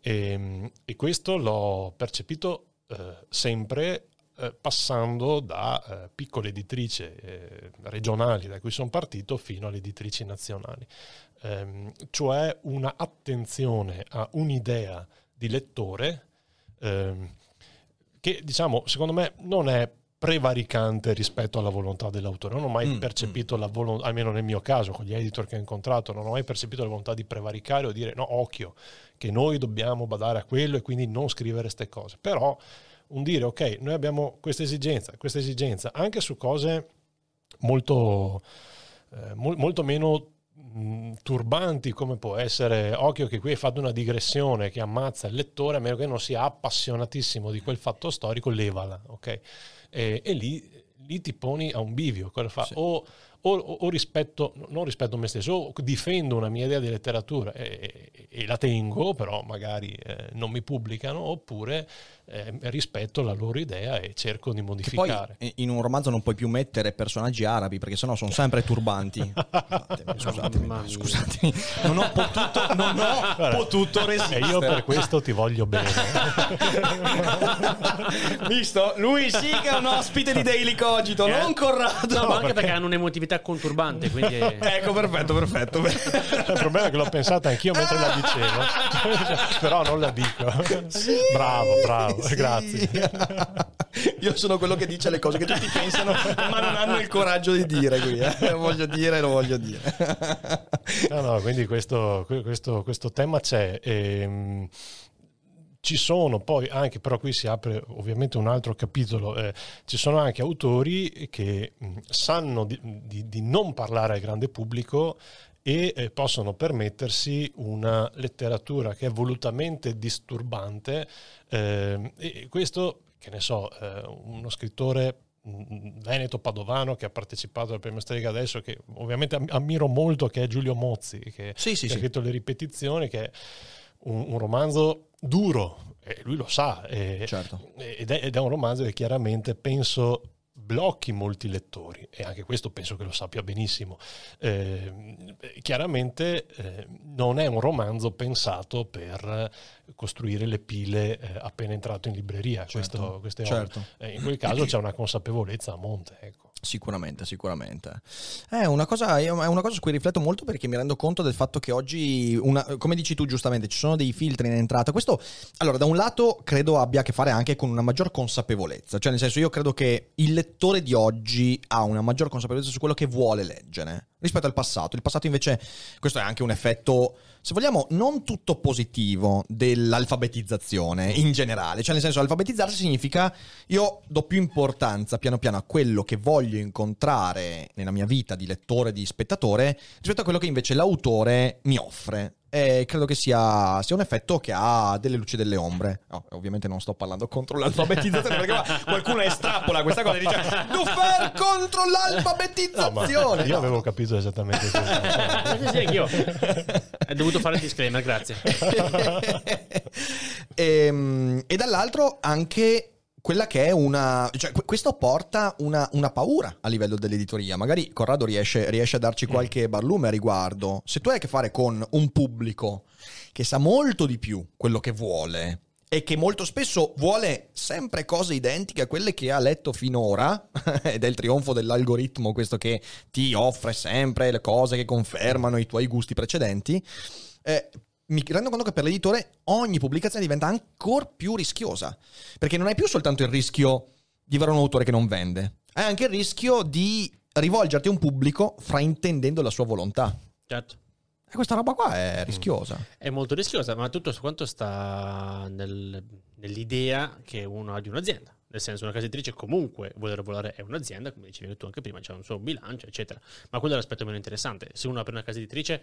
E, e questo l'ho percepito eh, sempre eh, passando da eh, piccole editrici eh, regionali da cui sono partito fino alle editrici nazionali. Ehm, cioè una attenzione a un'idea di lettore ehm, che diciamo secondo me non è prevaricante rispetto alla volontà dell'autore. Non ho mai
Mm,
percepito la volontà, almeno nel mio caso, con gli editor che ho incontrato, non ho mai percepito la volontà di prevaricare o dire no, occhio, che noi dobbiamo badare a quello e quindi non scrivere queste cose. Però un dire ok, noi abbiamo questa esigenza, questa esigenza, anche su cose molto, eh, mol- molto meno mh, turbanti come può essere occhio che qui hai fatto una digressione che ammazza il lettore a meno che non sia appassionatissimo di quel fatto storico levala ok e, e lì, lì ti poni a un bivio cosa fa
Sì.
o, o, o rispetto non rispetto a me stesso o difendo una mia idea di letteratura e, e- e la tengo però magari eh, non mi pubblicano oppure eh, rispetto la loro idea e cerco di
poi
modificare
eh, in un romanzo non puoi più mettere personaggi arabi perché sennò sono sempre turbanti. Scusatemi, scusatemi, scusatemi. Non ho potuto, non ho
Guarda,
potuto
e
resistere.
io per questo ti voglio bene
Visto? Lui sì che è un ospite di Daily Cogito,
Eh?
non Corrado.
No, ma anche perché hanno un'emotività conturbante, quindi...
Ecco, perfetto, perfetto.
il problema è che l'ho pensata anch'io mentre la dicevo però non la dico bravo bravo
Sì.
grazie
Io sono quello che dice le cose che tutti pensano, ma non hanno il coraggio di dire qui. eh. Voglio dire, lo voglio dire.
No, no, quindi questo, questo- questo tema c'è. Ehm, ci sono poi anche, però qui si apre ovviamente un altro capitolo, eh, ci sono anche autori che mh, sanno di, di- di non parlare al grande pubblico e eh, possono permettersi una letteratura che è volutamente disturbante ehm, e questo, che ne so, eh, uno scrittore mh, veneto padovano che ha partecipato al premio Strega adesso, che ovviamente am- ammiro molto, che è Giulio Mozzi, che,
Sì, sì,
che ha scritto Le ripetizioni, che è un, un romanzo duro, e lui lo sa, e-
Certo.
ed, è, ed è un romanzo che chiaramente penso blocchi molti lettori e anche questo penso che lo sappia benissimo. Eh, chiaramente eh, non è un romanzo pensato per costruire le pile eh, appena entrato in libreria,
Certo,
questo,
certo.
ovvio. Eh, in quel caso c'è una consapevolezza a monte. Ecco.
Sicuramente, sicuramente. È una, cosa, è una cosa su cui rifletto molto perché mi rendo conto del fatto che oggi, una- come dici tu giustamente, ci sono dei filtri in entrata. Questo, allora, da un lato credo abbia a che fare anche con una maggior consapevolezza. Cioè, nel senso, io credo che il lettore di oggi ha una maggior consapevolezza su quello che vuole leggere rispetto al passato. Il passato invece, questo è anche un effetto, se vogliamo, non tutto positivo dell'alfabetizzazione in generale. Cioè, nel senso, alfabetizzarsi significa io do più importanza piano piano a quello che voglio incontrare nella mia vita di lettore, di spettatore, rispetto a quello che invece l'autore mi offre. E credo che sia, sia un effetto che ha delle luci e delle ombre. No, ovviamente non sto parlando contro l'alfabetizzazione, perché qua qualcuno estrapola questa cosa e dice Dufer contro
No,
l'alfabetizzazione.
io
No.
avevo capito esattamente questo.
Sì, sì, anch'io. Hai dovuto fare il disclaimer, grazie.
Ehm, e, dall'altro anche quella che è una... Cioè, que- questo porta una, una paura a livello dell'editoria. Magari Corrado riesce, riesce a darci qualche barlume a riguardo. Se tu hai a che fare con un pubblico che sa molto di più quello che vuole e che molto spesso vuole sempre cose identiche a quelle che ha letto finora, ed è il trionfo dell'algoritmo questo che ti offre sempre le cose che confermano i tuoi gusti precedenti, eh, mi rendo conto che per l'editore ogni pubblicazione diventa ancora più rischiosa, perché non hai più soltanto il rischio di avere un autore che non vende, hai anche il rischio di rivolgerti a un pubblico fraintendendo la sua volontà.
Certo.
E questa roba qua è rischiosa.
È molto rischiosa, ma tutto quanto sta nel- nell'idea che uno ha di un'azienda. Nel senso, una casa editrice comunque vuole lavorare, è un'azienda, come dicevi tu anche prima, c'è un suo bilancio, eccetera. Ma quello è l'aspetto meno interessante. Se uno apre una casa editrice,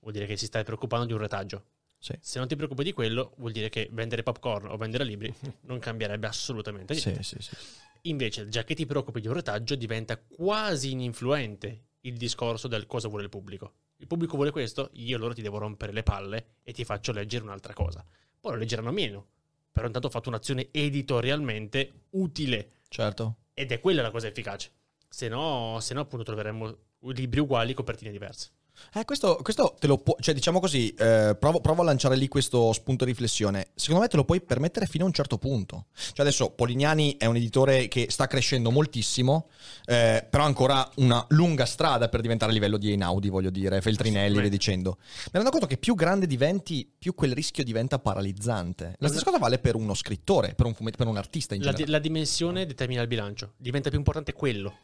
vuol dire che si sta preoccupando di un retaggio.
Sì.
Se non ti preoccupi di quello, vuol dire che vendere popcorn o vendere libri non cambierebbe assolutamente niente.
Sì, sì, sì.
Invece, già che ti preoccupi di un retaggio, diventa quasi ininfluente il discorso del cosa vuole il pubblico. Il pubblico vuole questo, io allora ti devo rompere le palle e ti faccio leggere un'altra cosa. Poi lo leggeranno meno, però intanto ho fatto un'azione editorialmente utile
Certo.
ed è quella la cosa efficace. Se no, se no appunto troveremmo libri uguali, copertine diverse.
Eh, questo, questo te lo può, cioè diciamo così, eh, provo, provo a lanciare lì questo spunto di riflessione. Secondo me te lo puoi permettere fino a un certo punto. Cioè adesso Polignani è un editore che sta crescendo moltissimo, eh, però ha ancora una lunga strada per diventare a livello di Einaudi, voglio dire, Feltrinelli, via dicendo. Mi rendo conto che più grande diventi, più quel rischio diventa paralizzante. La stessa cosa vale per uno scrittore, per un, fumet- per un artista in
La, di-
generale.
la dimensione determina il bilancio, diventa più importante quello.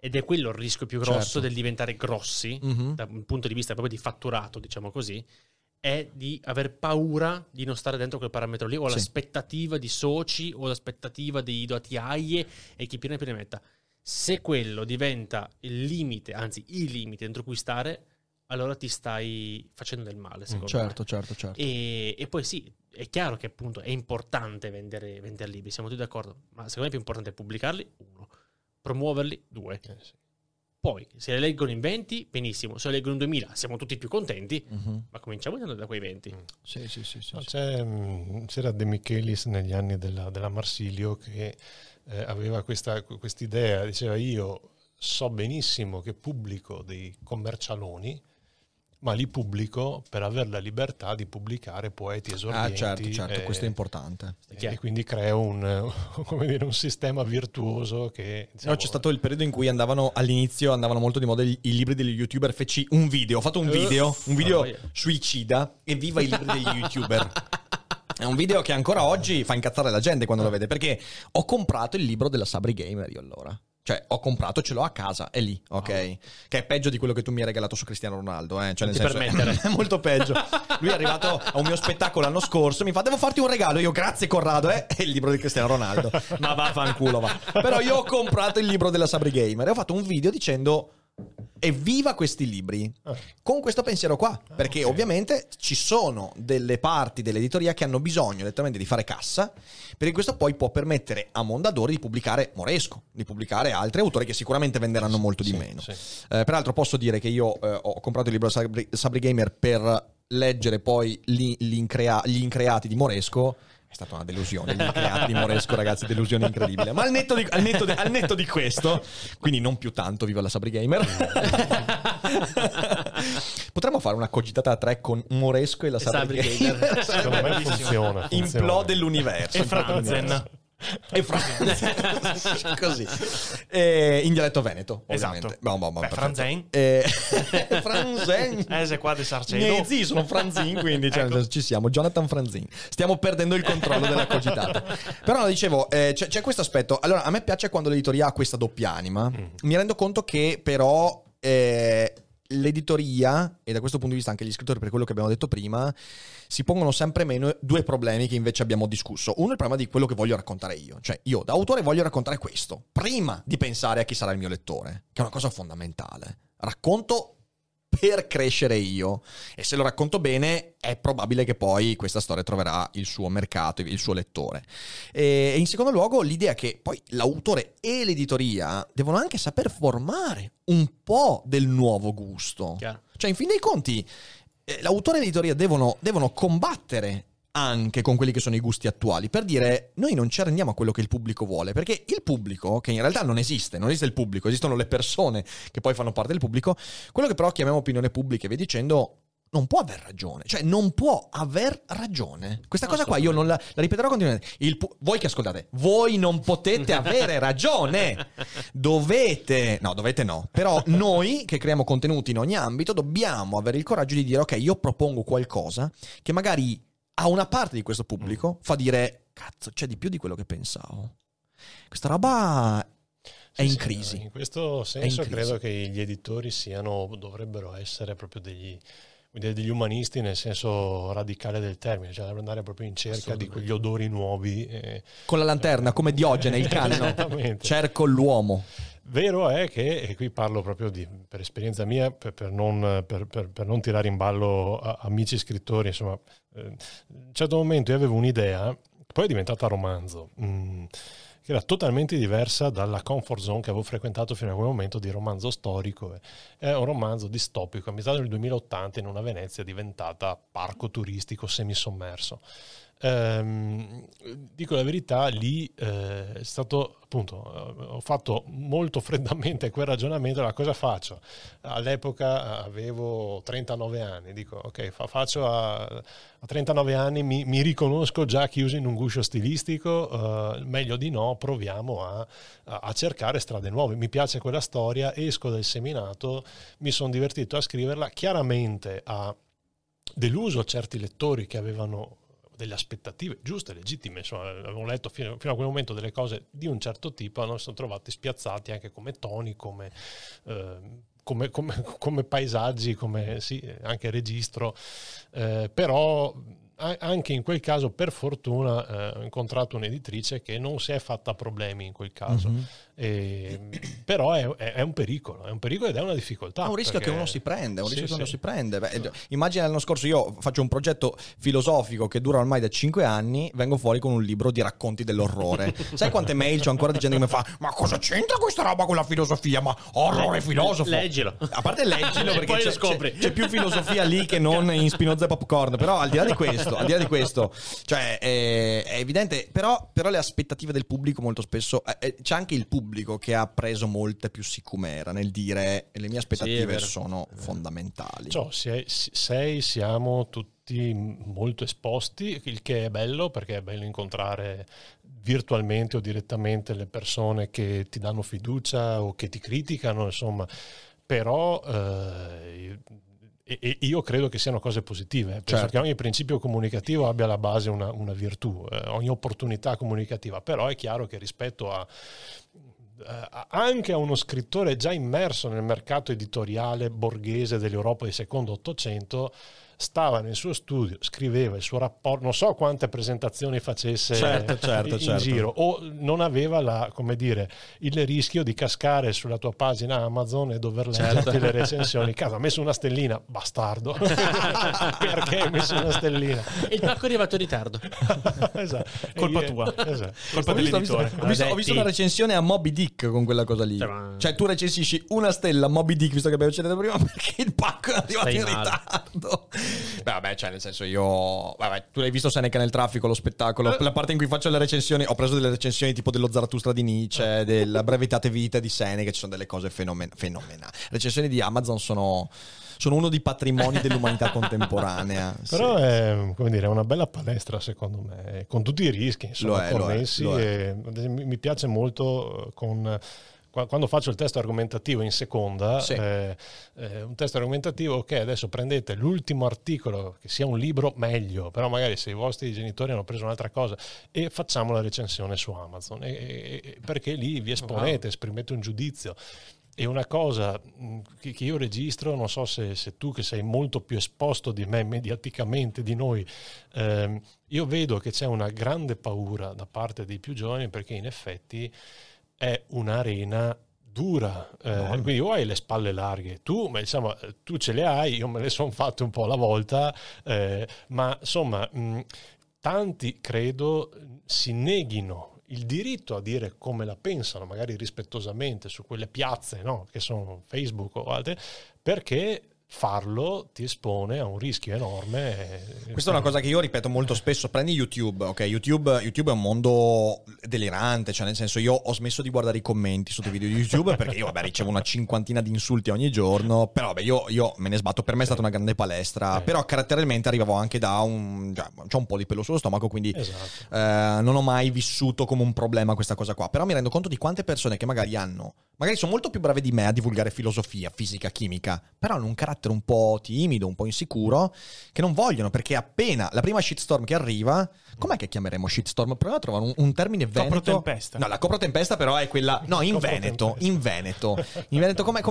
Ed è quello il rischio più grosso
Certo.
del diventare grossi,
Mhm.
da un punto di vista proprio di fatturato, diciamo così, è di aver paura di non stare dentro quel parametro lì, o
Sì.
l'aspettativa di soci, o l'aspettativa di doti AIE e chi più ne più ne metta. Se quello diventa il limite, anzi il limite dentro cui stare, allora ti stai facendo del male, secondo me.
Certo, certo, certo.
E, e poi sì, è chiaro che appunto è importante vendere, vendere libri, siamo tutti d'accordo, ma secondo me è più importante pubblicarli, uno, promuoverli, due.
Eh, sì.
Poi, se le leggono in 20, benissimo, se le leggono in 2000 siamo tutti più contenti,
Mhm.
ma cominciamo da quei 20.
Sì, sì, sì. sì,
No,
sì.
c'è, mh, c'era De Michelis negli anni della, della Marsilio che eh, aveva questa idea, diceva io so benissimo che pubblico dei commercialoni, ma li pubblico per avere la libertà di pubblicare poeti
Ah,
esordienti.
certo, certo,
eh,
questo è importante.
E
chiaro.
quindi creo un, come dire, un sistema virtuoso che...
No,
diciamo,
c'è stato il periodo in cui andavano all'inizio andavano molto di moda i, libri degli youtuber. Feci un video, ho fatto un
Eh,
video, un video
oh,
suicida e viva i libri degli youtuber. È un video che ancora oggi fa incazzare la gente quando lo vede perché ho comprato il libro della Sabri Gamer io allora. Cioè, ho comprato, ce l'ho a casa, è lì, ok? Che è peggio di quello che tu mi hai regalato su Cristiano Ronaldo, eh? Cioè, nel senso,
permettere.
è molto peggio. Lui è arrivato a un mio spettacolo l'anno scorso, mi fa, devo farti un regalo. Io, grazie Corrado, eh? È il libro di Cristiano Ronaldo. Ma vaffanculo, va. Però io ho comprato il libro della Sabri Gamer e ho fatto un video dicendo... Evviva questi libri
Ah.
con questo pensiero qua, perché
ok.
ovviamente ci sono delle parti dell'editoria che hanno bisogno letteralmente di fare cassa, perché questo poi può permettere a Mondadori di pubblicare Moresco, di pubblicare altri autori che sicuramente venderanno molto di
Sì,
meno.
sì.
Eh, peraltro posso dire che io eh, ho comprato il libro Sabri, Sabri Gamer per leggere poi gli, gli increa- gli increati di Moresco È stata una delusione. Creati di Moresco, ragazzi, delusione incredibile. Ma al netto, di, al, netto di, al netto di questo, quindi non più tanto, viva la Sabri Gamer. Potremmo fare una cogitata a tre con Moresco e la Sabri,
Sabri
Gamer.
Gamer.
Secondo me funziona. funziona.
Implode l'universo.
E Franzen.
E Franzen. Così. Eh, in dialetto veneto, ovviamente.
Esatto.
Boh, boh, boh,
Beh. Franzen.
Eh, Franzen.
Eh, se qua di Sarcedo.
miei zii sono Franzin, quindi cioè,
Ecco.
ci siamo. Jonathan Franzin. Stiamo perdendo il controllo della cogitata. Però, no, dicevo, eh, c'è, c'è questo aspetto. Allora, a me piace quando l'editoria ha questa doppia anima. Mi rendo conto che, però, eh, l'editoria, e da questo punto di vista anche gli scrittori, per quello che abbiamo detto prima, si pongono sempre meno due problemi che invece abbiamo discusso. Uno è il problema di quello che voglio raccontare io. Cioè, io da autore voglio raccontare questo, prima di pensare a chi sarà il mio lettore, che è una cosa fondamentale. Racconto per crescere io e se lo racconto bene è probabile che poi questa storia troverà il suo mercato, il suo lettore. E in secondo luogo l'idea che poi l'autore e l'editoria devono anche saper formare un po' del nuovo gusto.
Chiaro.
Cioè in fin dei conti l'autore e l'editoria devono, devono combattere anche con quelli che sono i gusti attuali per dire noi non ci arrendiamo a quello che il pubblico vuole perché il pubblico che in realtà non esiste non esiste il pubblico esistono le persone che poi fanno parte del pubblico quello che però chiamiamo opinione pubblica via dicendo non può aver ragione, cioè non può aver ragione. Questa cosa qua io non la, la ripeterò continuamente. Pu- voi che ascoltate, voi non potete avere ragione. Dovete, no, dovete no. Però noi che creiamo contenuti in ogni ambito dobbiamo avere il coraggio di dire ok, io propongo qualcosa che magari a una parte di questo pubblico fa dire cazzo, c'è di più di quello che pensavo. Questa roba è in crisi.
In questo senso
crisi.
credo che gli editori siano, dovrebbero essere proprio degli, dire, degli umanisti nel senso radicale del termine, cioè andare proprio in cerca di quegli odori nuovi. eh,
Con la lanterna, come Diogene, il cane, no?
Esattamente.
Cerco l'uomo.
Vero è che, e qui parlo proprio di- per esperienza mia, per, per non, per- per- per non tirare in ballo a- amici scrittori, insomma, eh, in un certo momento io avevo un'idea, poi è diventata romanzo, mm, che era totalmente diversa dalla comfort zone che avevo frequentato fino a quel momento di romanzo storico. È un romanzo distopico, ambientato nel 2080 in una Venezia diventata parco turistico semisommerso. Ehm, dico la verità, lì eh, è stato appunto, eh, ho fatto molto freddamente quel ragionamento, la cosa faccio? All'epoca avevo 39 anni, dico ok, fa- faccio a, a 39 anni, mi, mi riconosco già chiuso in un guscio stilistico, eh, meglio di no, proviamo a, a- a cercare strade nuove. Mi piace quella storia, esco dal seminato, mi sono divertito a scriverla, chiaramente ha deluso certi lettori che avevano delle aspettative giuste, legittime, insomma, avevo letto fino, fino a quel momento delle cose di un certo tipo, non sono trovati spiazzati anche come toni, come, eh, come, come- come paesaggi, come sì, anche registro, Eh, però anche in quel caso per fortuna eh, ho incontrato un'editrice che non si è fatta problemi in quel caso,
Mhm.
E- però è, è- è un pericolo, è un pericolo ed è una difficoltà.
È un rischio
perché-
che uno si prende, è un
Sì,
rischio che uno
sì.
si prende. Beh, immagina l'anno scorso io faccio un progetto filosofico che dura ormai da 5 anni, vengo fuori con un libro di racconti dell'orrore. Sai quante mail c'ho ancora di gente che mi fa "Ma cosa c'entra questa roba con la filosofia? Ma orrore filosofo".
Leggilo.
A parte leggilo perché
poi
c'è,
lo scopri.
c'è- c'è più filosofia lì che non in Spinoza e Popcorn, però al di là di questo, al di là di questo, cioè è, è evidente, però, però le aspettative del pubblico molto spesso eh, eh, c'è anche il pubblico che ha preso molta più sicumera nel dire le mie aspettative
vero.
sono fondamentali.
Cioè, sei, sei, siamo tutti molto esposti, il che è bello perché è bello incontrare virtualmente o direttamente le persone che ti danno fiducia o che ti criticano, insomma, però eh, e- e io credo che siano cose positive. Penso
Certo.
che ogni principio comunicativo abbia alla base una, una virtù, eh, ogni opportunità comunicativa, però è chiaro che rispetto a eh, anche a uno scrittore già immerso nel mercato editoriale borghese dell'Europa del secondo Ottocento, stava nel suo studio, scriveva il suo rapporto, non so quante presentazioni facesse
Certo, certo,
in
certo.
giro, o non aveva la, come dire, il rischio di cascare sulla tua pagina Amazon e dover leggerti
Certo.
le recensioni. Cazzo, ha messo una stellina, bastardo. Perché hai messo una stellina?
Il pacco è arrivato in ritardo.
esatto.
Colpa tua.
esatto.
Colpa
Ho visto, ho visto-
dell'editore.
ho visto- ho visto una recensione a Moby Dick con quella cosa lì.
Cioè,
Cioè, tu recensisci una stella a Moby Dick, visto che abbiamo citato prima, perché il pacco è arrivato
Stai
in
male.
ritardo. Beh, vabbè, cioè, nel senso, io. Vabbè, tu l'hai visto Seneca nel traffico, lo spettacolo. La parte in cui faccio le recensioni. Ho preso delle recensioni tipo dello Zarathustra di Nietzsche, della brevitate vita di Seneca. Ci sono delle cose fenomen- fenomenali. Le recensioni di Amazon sono. Sono uno dei patrimoni dell'umanità contemporanea.
Però
Sì.
è, come dire, è una bella palestra secondo me, con tutti i rischi
Lo
insomma,
è, lo è,
connessi.
lo è.
ad esempio, mi piace molto eh, con, quando faccio il testo argomentativo in seconda,
Sì.
eh, eh, un testo argomentativo, ok, adesso prendete l'ultimo articolo, che sia un libro, meglio, però magari se i vostri genitori hanno preso un'altra cosa e facciamo la recensione su Amazon, e- e- perché lì vi esponete, esprimete un giudizio. E una cosa che, che io registro, non so se, se tu che sei molto più esposto di me mediaticamente di noi, ehm, io vedo che c'è una grande paura da parte dei più giovani perché in effetti è un'arena dura, eh,
No.
quindi o hai le spalle larghe, tu, ma insomma, tu ce le hai, io me le sono fatte un po' alla volta, eh, ma insomma, mh, tanti credo si neghino il diritto a dire come la pensano, magari rispettosamente su quelle piazze no? che sono Facebook o altre, perché farlo ti espone a un rischio enorme.
Questa è una cosa che io ripeto molto spesso. Prendi YouTube, ok? YouTube, YouTube è un mondo delirante, cioè nel senso io ho smesso di guardare i commenti sotto i video di YouTube perché io vabbè ricevo una cinquantina di insulti ogni giorno, però vabbè io, io me ne sbatto, per me è stata una grande palestra,
Sì.
però caratterialmente arrivavo anche da un... cioè, c'ho un po' di pelo sullo stomaco, quindi
Esatto.
eh, non ho mai vissuto come un problema questa cosa qua. Però mi rendo conto di quante persone che magari hanno, magari sono molto più brave di me a divulgare filosofia, fisica, chimica, però hanno un carattere un po' timido, un po' insicuro, che non vogliono perché appena la prima shitstorm che arriva, com'è che chiameremo shitstorm? Proviamo a trovare un, un termine veneto.
Copro-tempesta.
No, la copro-tempesta però è quella. No, in Veneto. In Veneto. In Veneto, come.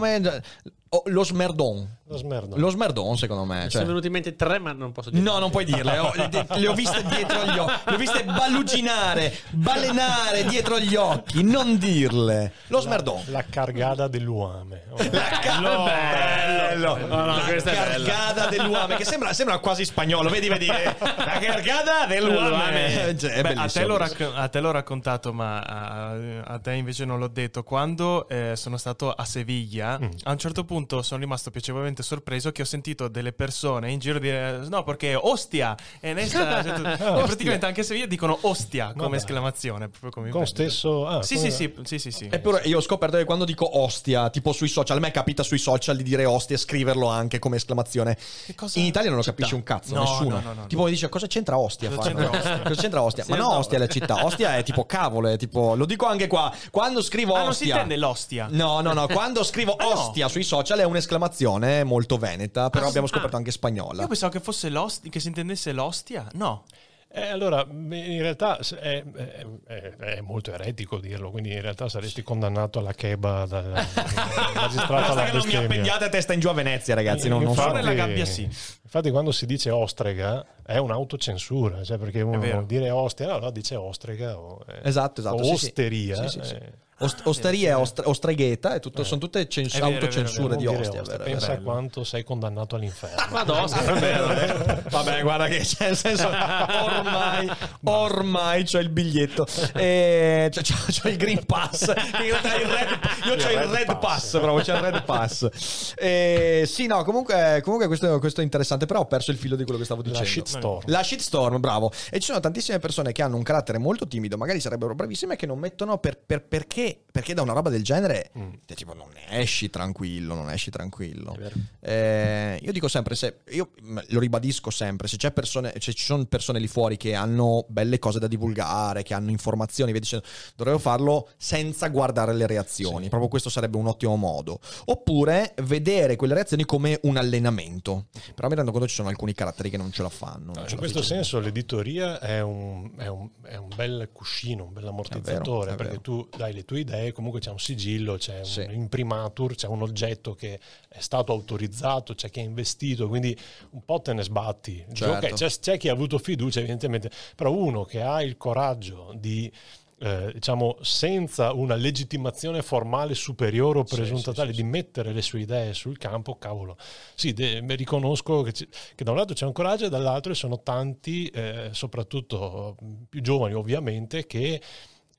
Oh, lo smerdon.
Lo smerdo.
Lo smerdon, secondo me.
Mi
cioè-
sono venuti in mente tre, ma non posso dire.
No, non puoi dirle. ho- le, le ho viste dietro gli occhi. Le ho viste balluginare, balenare dietro gli occhi. Non dirle. Lo smerdon.
La cargada dell'uame.
La ca- bello.
No, no,
La cargada dell'uame, che sembra, sembra quasi spagnolo. Vedi, vedi. La cargada dell'uame. Cioè, è
Beh, a,
bellissimo.
te l'ho racc- a te l'ho raccontato, ma a, a te invece non l'ho detto. Quando eh, sono stato a Seviglia,
Mm.
a un certo punto sono rimasto piacevolmente sorpreso che ho sentito delle persone in giro dire no perché ostia e ne sta- cioè, tu- e praticamente anche a Seviglia dicono ostia come
dai.
esclamazione proprio come
Con stesso... ah,
sì,
come-
sì, sì, sì, sì, sì.
Eppure io ho scoperto che quando dico ostia, tipo sui social, a me capita sui social di dire ostia e scriverlo anche come esclamazione.
Che cosa-
In Italia non lo capisce un cazzo,
No,
nessuno.
no, no, no,
tipo mi dice cosa c'entra ostia?
Cosa c'entra ostia?
Cosa c'entra ostia?
Sì,
Ma no,
no.
ostia è la città. Ostia è tipo cavolo, è tipo lo dico anche qua. Quando scrivo
Ah, non si
ostia
intende l'ostia.
No, no, no, quando scrivo
Ah, no.
ostia sui social è un'esclamazione molto veneta, però
Ah,
abbiamo scoperto
Ah.
anche spagnola.
Io pensavo che fosse l'ostia, che si intendesse l'ostia. No.
Eh, allora, in realtà è, è- è- è molto eretico dirlo, quindi in realtà saresti condannato alla cheba dal dal magistrato
Basta
alla
che non mi appendiate a testa in giù a Venezia, ragazzi, non, non so.
Infatti- nella gabbia sì.
Infatti quando si dice ostrega è un'autocensura, cioè perché uno dire ostia, no, dice ostrega o, eh,
Esatto, esatto,
o
sì,
osteria.
Sì, sì, sì.
eh,
Ost- osteria e ostre- ostregheta, è tutto- sono tutte cens-
vero, è vero,
autocensure
non
di ostia.
ostia,
vero,
pensa
vero.
a quanto sei condannato all'inferno.
Madonna, vabbè.
Vabbè, guarda che c'è nel senso ormai, ormai c'ho il biglietto. E c'ho, c'ho- c'ho il Green Pass. red, io c'ho il
Red Pass.
Proprio c'è il Red Pass. E, sì, no, comunque, comunque questo, questo è interessante, però ho perso il filo di quello che stavo
La
dicendo.
shitstorm.
La shitstorm, bravo. E ci sono tantissime persone che hanno un carattere molto timido, magari sarebbero bravissime, che non mettono per, per- perché, perché da una roba del genere,
Mm.
te, tipo, non esci tranquillo, non esci tranquillo.
Vero.
Eh, io dico sempre, se, io mh, lo ribadisco sempre, se, c'è persone, se ci sono persone lì fuori che hanno belle cose da divulgare, che hanno informazioni, via dicendo, dovrebbero farlo senza guardare le reazioni.
Sì.
Proprio questo sarebbe un ottimo modo. Oppure vedere quelle reazioni come un allenamento. Però mi rendo conto che ci sono alcuni caratteri che non ce la fanno.
No,
ce
in questo
fanno.
senso l'editoria è un, è un- è un bel cuscino, un bel ammortizzatore,
è
perché
vero.
tu dai le tue idee, comunque c'è un sigillo, c'è
Sì.
un imprimatur, c'è un oggetto che è stato autorizzato, c'è chi ha investito, quindi un po' te ne sbatti.
Certo.
ok, c'è, c'è chi ha avuto fiducia evidentemente, però uno che ha il coraggio di... eh, diciamo senza una legittimazione formale superiore o
Sì,
presunta
sì,
tale
sì,
di mettere le sue idee sul campo, cavolo, sì, de- riconosco che, ci- che da un lato c'è un coraggio e dall'altro ci sono tanti, eh, soprattutto mh, più giovani ovviamente, che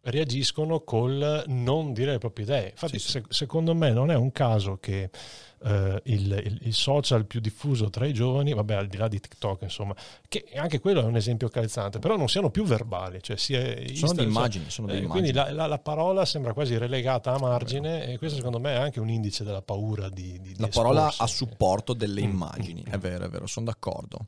reagiscono col non dire le proprie idee. Infatti,
Sì, sì.
se- secondo me non è un caso che eh, il, il- il social più diffuso tra i giovani, vabbè al di là di TikTok insomma, che anche quello è un esempio calzante, però non siano più verbali, cioè sia
Sono delle immagini, sono delle
eh,
immagini.
Quindi la, la- la parola sembra quasi relegata a margine e questo secondo me è anche un indice della paura di... di- di
La parola
esporsi.
a supporto delle
Mm,
immagini,
mm,
è vero, è vero, sono d'accordo.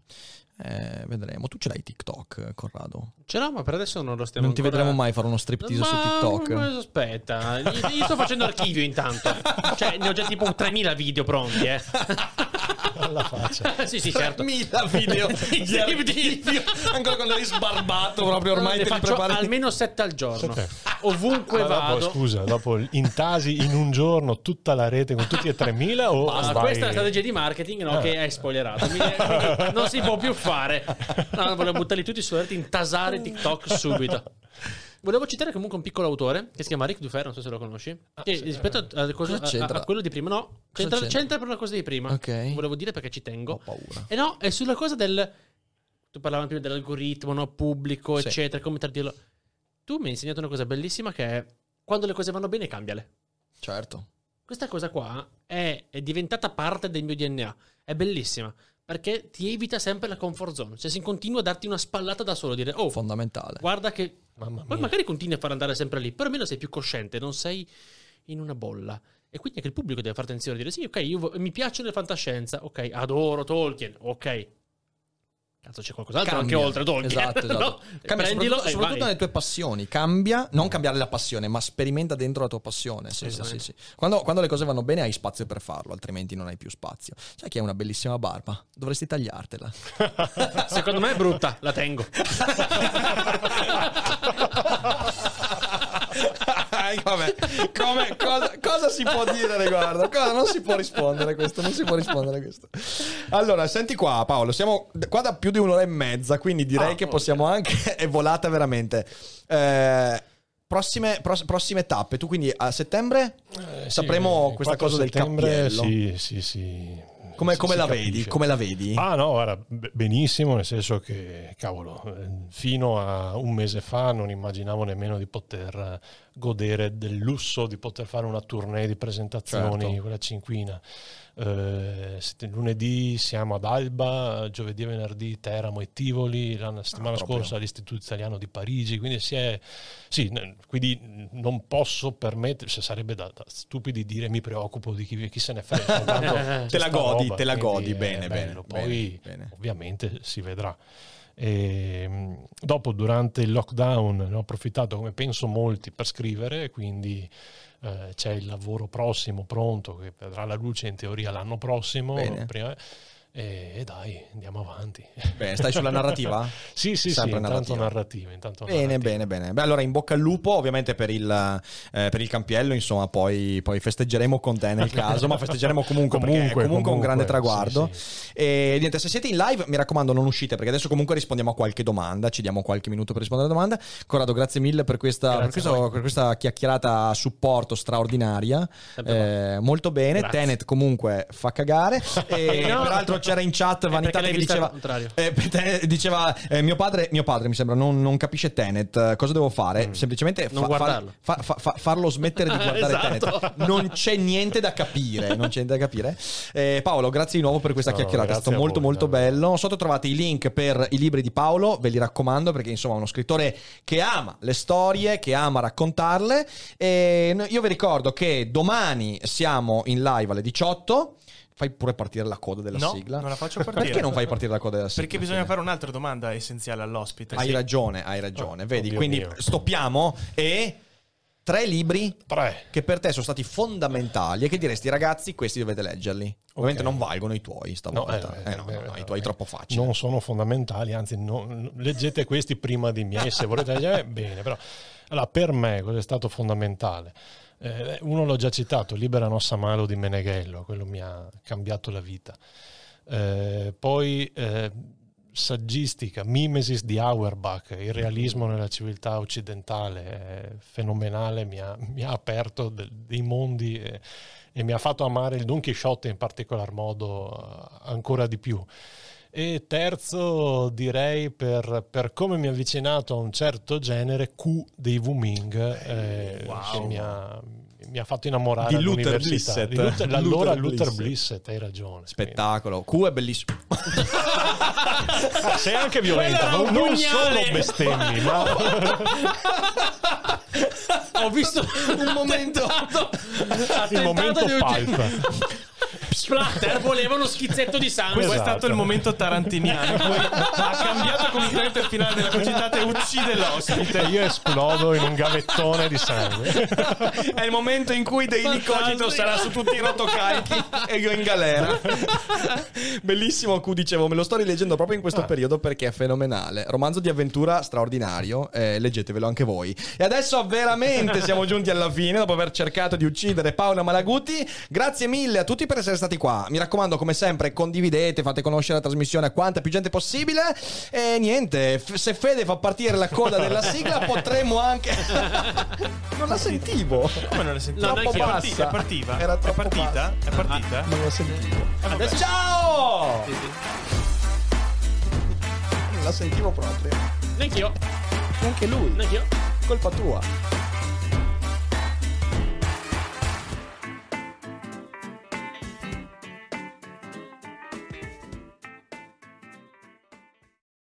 Eh, vedremo. Tu ce l'hai TikTok, Corrado?
Ce l'ho, ma per adesso non lo stiamo
non ti
ancora-
vedremo mai fare uno striptease su
Ma-
TikTok.
ma Aspetta, io, io sto facendo archivio intanto. Cioè, ne ho già tipo 3000 video pronti, eh.
Alla faccia.
sì, sì, certo.
3000 video di archivio. Ancora quando eri sbarbato, proprio ormai
ne
te
faccio
prepari.
almeno 7 al giorno.
Sette.
Ovunque
dopo,
vado.
scusa, dopo intasi in un giorno tutta la rete con tutti e 3000 o
Ah,
vai-
questa è la strategia di marketing no,
Eh.
che hai spoilerato. Mi- quindi non si può più fare. No, volevo buttarli tutti sulla rete, intasare TikTok subito. Volevo citare comunque un piccolo autore che si chiama Rick Dufer, non so se lo conosci. che
sì,
rispetto a, a-
Cosa
a- a quello di prima, no, c'entra,
c'entra?
c'entra per una cosa di prima.
Ok.
Volevo dire perché ci tengo.
Ho paura.
E no, è sulla cosa del. Tu parlavi prima dell'algoritmo, no? Pubblico,
Sì.
eccetera, come tardirlo. Tu mi hai insegnato una cosa bellissima che è quando le cose vanno bene, cambiale.
Certo.
Questa cosa qua è, è diventata parte del mio DNA. È bellissima. Perché ti evita sempre la comfort zone. Cioè, si continua a darti una spallata da solo. Dire, oh,
Fondamentale.
guarda che.
Mamma
Poi
mia.
magari continui a far andare sempre lì. Però almeno sei più cosciente, non sei in una bolla. E quindi anche il pubblico deve fare attenzione. Dire, sì, ok, io mi piace la fantascienza. Ok, adoro Tolkien. Ok. Cazzo, c'è qualcos'altro
Cambia.
anche oltre Tolkien.
Esatto, esatto.
No?
Cambia
Prendilo
soprattutto, soprattutto nelle tue passioni. Cambia, non cambiare la passione, ma sperimenta dentro la tua passione. Sì, sì, sì, sì. Quando, quando le cose vanno bene hai spazio per farlo, altrimenti non hai più spazio. Sai che hai una bellissima barba? Dovresti tagliartela.
Secondo me è brutta, la tengo.
Vabbè, come- cosa, cosa si può dire riguardo? Cosa- non si può rispondere a questo, non si può rispondere a questo. Allora, senti qua Paolo, siamo qua da più di un'ora e mezza, quindi direi
Ah,
che possiamo anche, è volata veramente. Eh, prossime, pros- prossime tappe, tu quindi a settembre
Eh,
sapremo questa
4
cosa del cappiello.
Sì, sì, sì.
Come, come la
capisce.
vedi? Come la vedi?
Ah no, guarda, be- benissimo, nel senso che, cavolo, eh, fino a un mese fa non immaginavo nemmeno di poter eh, godere del lusso di poter fare una tournée di presentazioni,
Certo.
quella cinquina. Eh, lunedì siamo ad Alba, giovedì e venerdì Teramo e Tivoli, la settimana
proprio.
scorsa all'Istituto Italiano di Parigi, quindi si è... Sì, quindi non posso permettere, se sarebbe da, da stupidi dire mi preoccupo di chi, chi se ne frega.
Te la godi,
roba,
te la godi, bene, bene,
Poi
bene.
ovviamente si vedrà. E, mh, dopo, durante il lockdown, ne ho approfittato, come penso molti, per scrivere, quindi eh, c'è il lavoro prossimo pronto che vedrà la luce in teoria l'anno prossimo. Prima- e, e dai, andiamo avanti.
Bene, stai sulla narrativa?
sì, sì, sì,
Sempre
intanto
narrativa.
narrativa. intanto
Bene,
narrativa.
bene, bene. Beh, allora in bocca al lupo, ovviamente per il, eh, per il campiello, insomma, poi, poi festeggeremo con te nel caso, ma festeggeremo comunque, è
Comunque,
comunque, un grande
comunque,
traguardo.
sì,
E niente, se siete in live, mi raccomando, non uscite, perché adesso comunque rispondiamo a qualche domanda, ci diamo qualche minuto per rispondere alla domanda. Corrado, grazie mille per questa, per questo- per questa chiacchierata a supporto straordinaria.
Sempre
Eh, molto bene.
Grazie.
Tenet comunque fa cagare. E
No.
peraltro c'era in chat
È
Vanità che diceva... Eh, diceva eh, mio, padre, mio padre mi sembra non, non capisce Tenet. Eh, cosa devo fare? Semplicemente
Non
fa- far-
guardarlo.
fa- fa- fa- farlo smettere di guardare
Esatto.
Tenet. Non c'è niente da capire non c'è niente da capire. Eh, Paolo grazie di nuovo per questa
No,
chiacchierata è stato molto
voi,
molto
davvero.
bello. Sotto trovate i link per i libri di Paolo ve li raccomando perché insomma è uno scrittore che ama le storie che ama raccontarle. E io vi ricordo che domani siamo in live alle 18 fai pure partire la coda della
No,
sigla
non la faccio partire.
perché non fai partire la coda della sigla?
Perché bisogna fare un'altra domanda essenziale all'ospite.
Hai
Sì.
ragione, hai ragione.
Oh,
Vedi, quindi
mio.
stoppiamo e tre libri
Tre.
che per te sono stati fondamentali e che diresti ragazzi questi dovete leggerli. Ovviamente non valgono i tuoi stavolta.
eh,
Eh, no,
eh,
no, no,
eh,
i tuoi
eh,
troppo facili.
Non sono fondamentali, anzi, non- leggete questi prima di me. Se volete leggere, bene. Però, allora, per me, cosa è stato fondamentale? Eh, uno l'ho già citato, Libera Nossa Malo di Meneghello, quello mi ha cambiato la vita. Eh, poi eh, saggistica, mimesis di Auerbach, il realismo nella civiltà occidentale, è fenomenale, mi ha, mi ha aperto del- dei mondi e, e mi ha fatto amare il Don Chisciotte in particolar modo eh, ancora di più. E terzo, direi per, per come mi ha avvicinato a un certo genere, Q dei Wu Ming, eh,
Wow.
che mi ha, mi ha fatto innamorare
Di Luther. Blissett.
Di Luther- allora
Luther
Luther
Blissett.
Blissett, hai ragione.
Spettacolo. Q è bellissimo.
Sei anche violenta, non, non solo bestemmi, ma
Ho visto
Un momento.
il momento palpa.
Splatter voleva uno schizzetto di sangue.
Questo è
Esatto.
stato il momento tarantiniano. ha cambiato completamente il finale della concitata e uccide l'ospite.
Io esplodo in un gavettone di sangue.
È il momento in cui Daily. Cogito sarà su tutti i rotocalchi e io in galera. Bellissimo Q, dicevo, me lo sto rileggendo proprio in questo periodo perché è fenomenale. Romanzo di avventura straordinario, eh, leggetevelo anche voi. E adesso veramente siamo giunti alla fine dopo aver cercato di uccidere Paola Malaguti. Grazie mille a tutti per essere stati qua. Mi raccomando, come sempre, condividete, fate conoscere la trasmissione a quanta più gente possibile. E niente, f- se Fede fa partire la coda della sigla, potremmo anche. non la sentivo.
Come non la sentivo?
No,
Troppo
neanche
bassa.
È partiva?
Era
È partita?
bassa.
È partita?
Non la sentivo.
Adesso
Ciao!
Sì, sì.
Non la sentivo proprio.
Neanch'io.
Anche lui.
Neanch'io.
Colpa tua.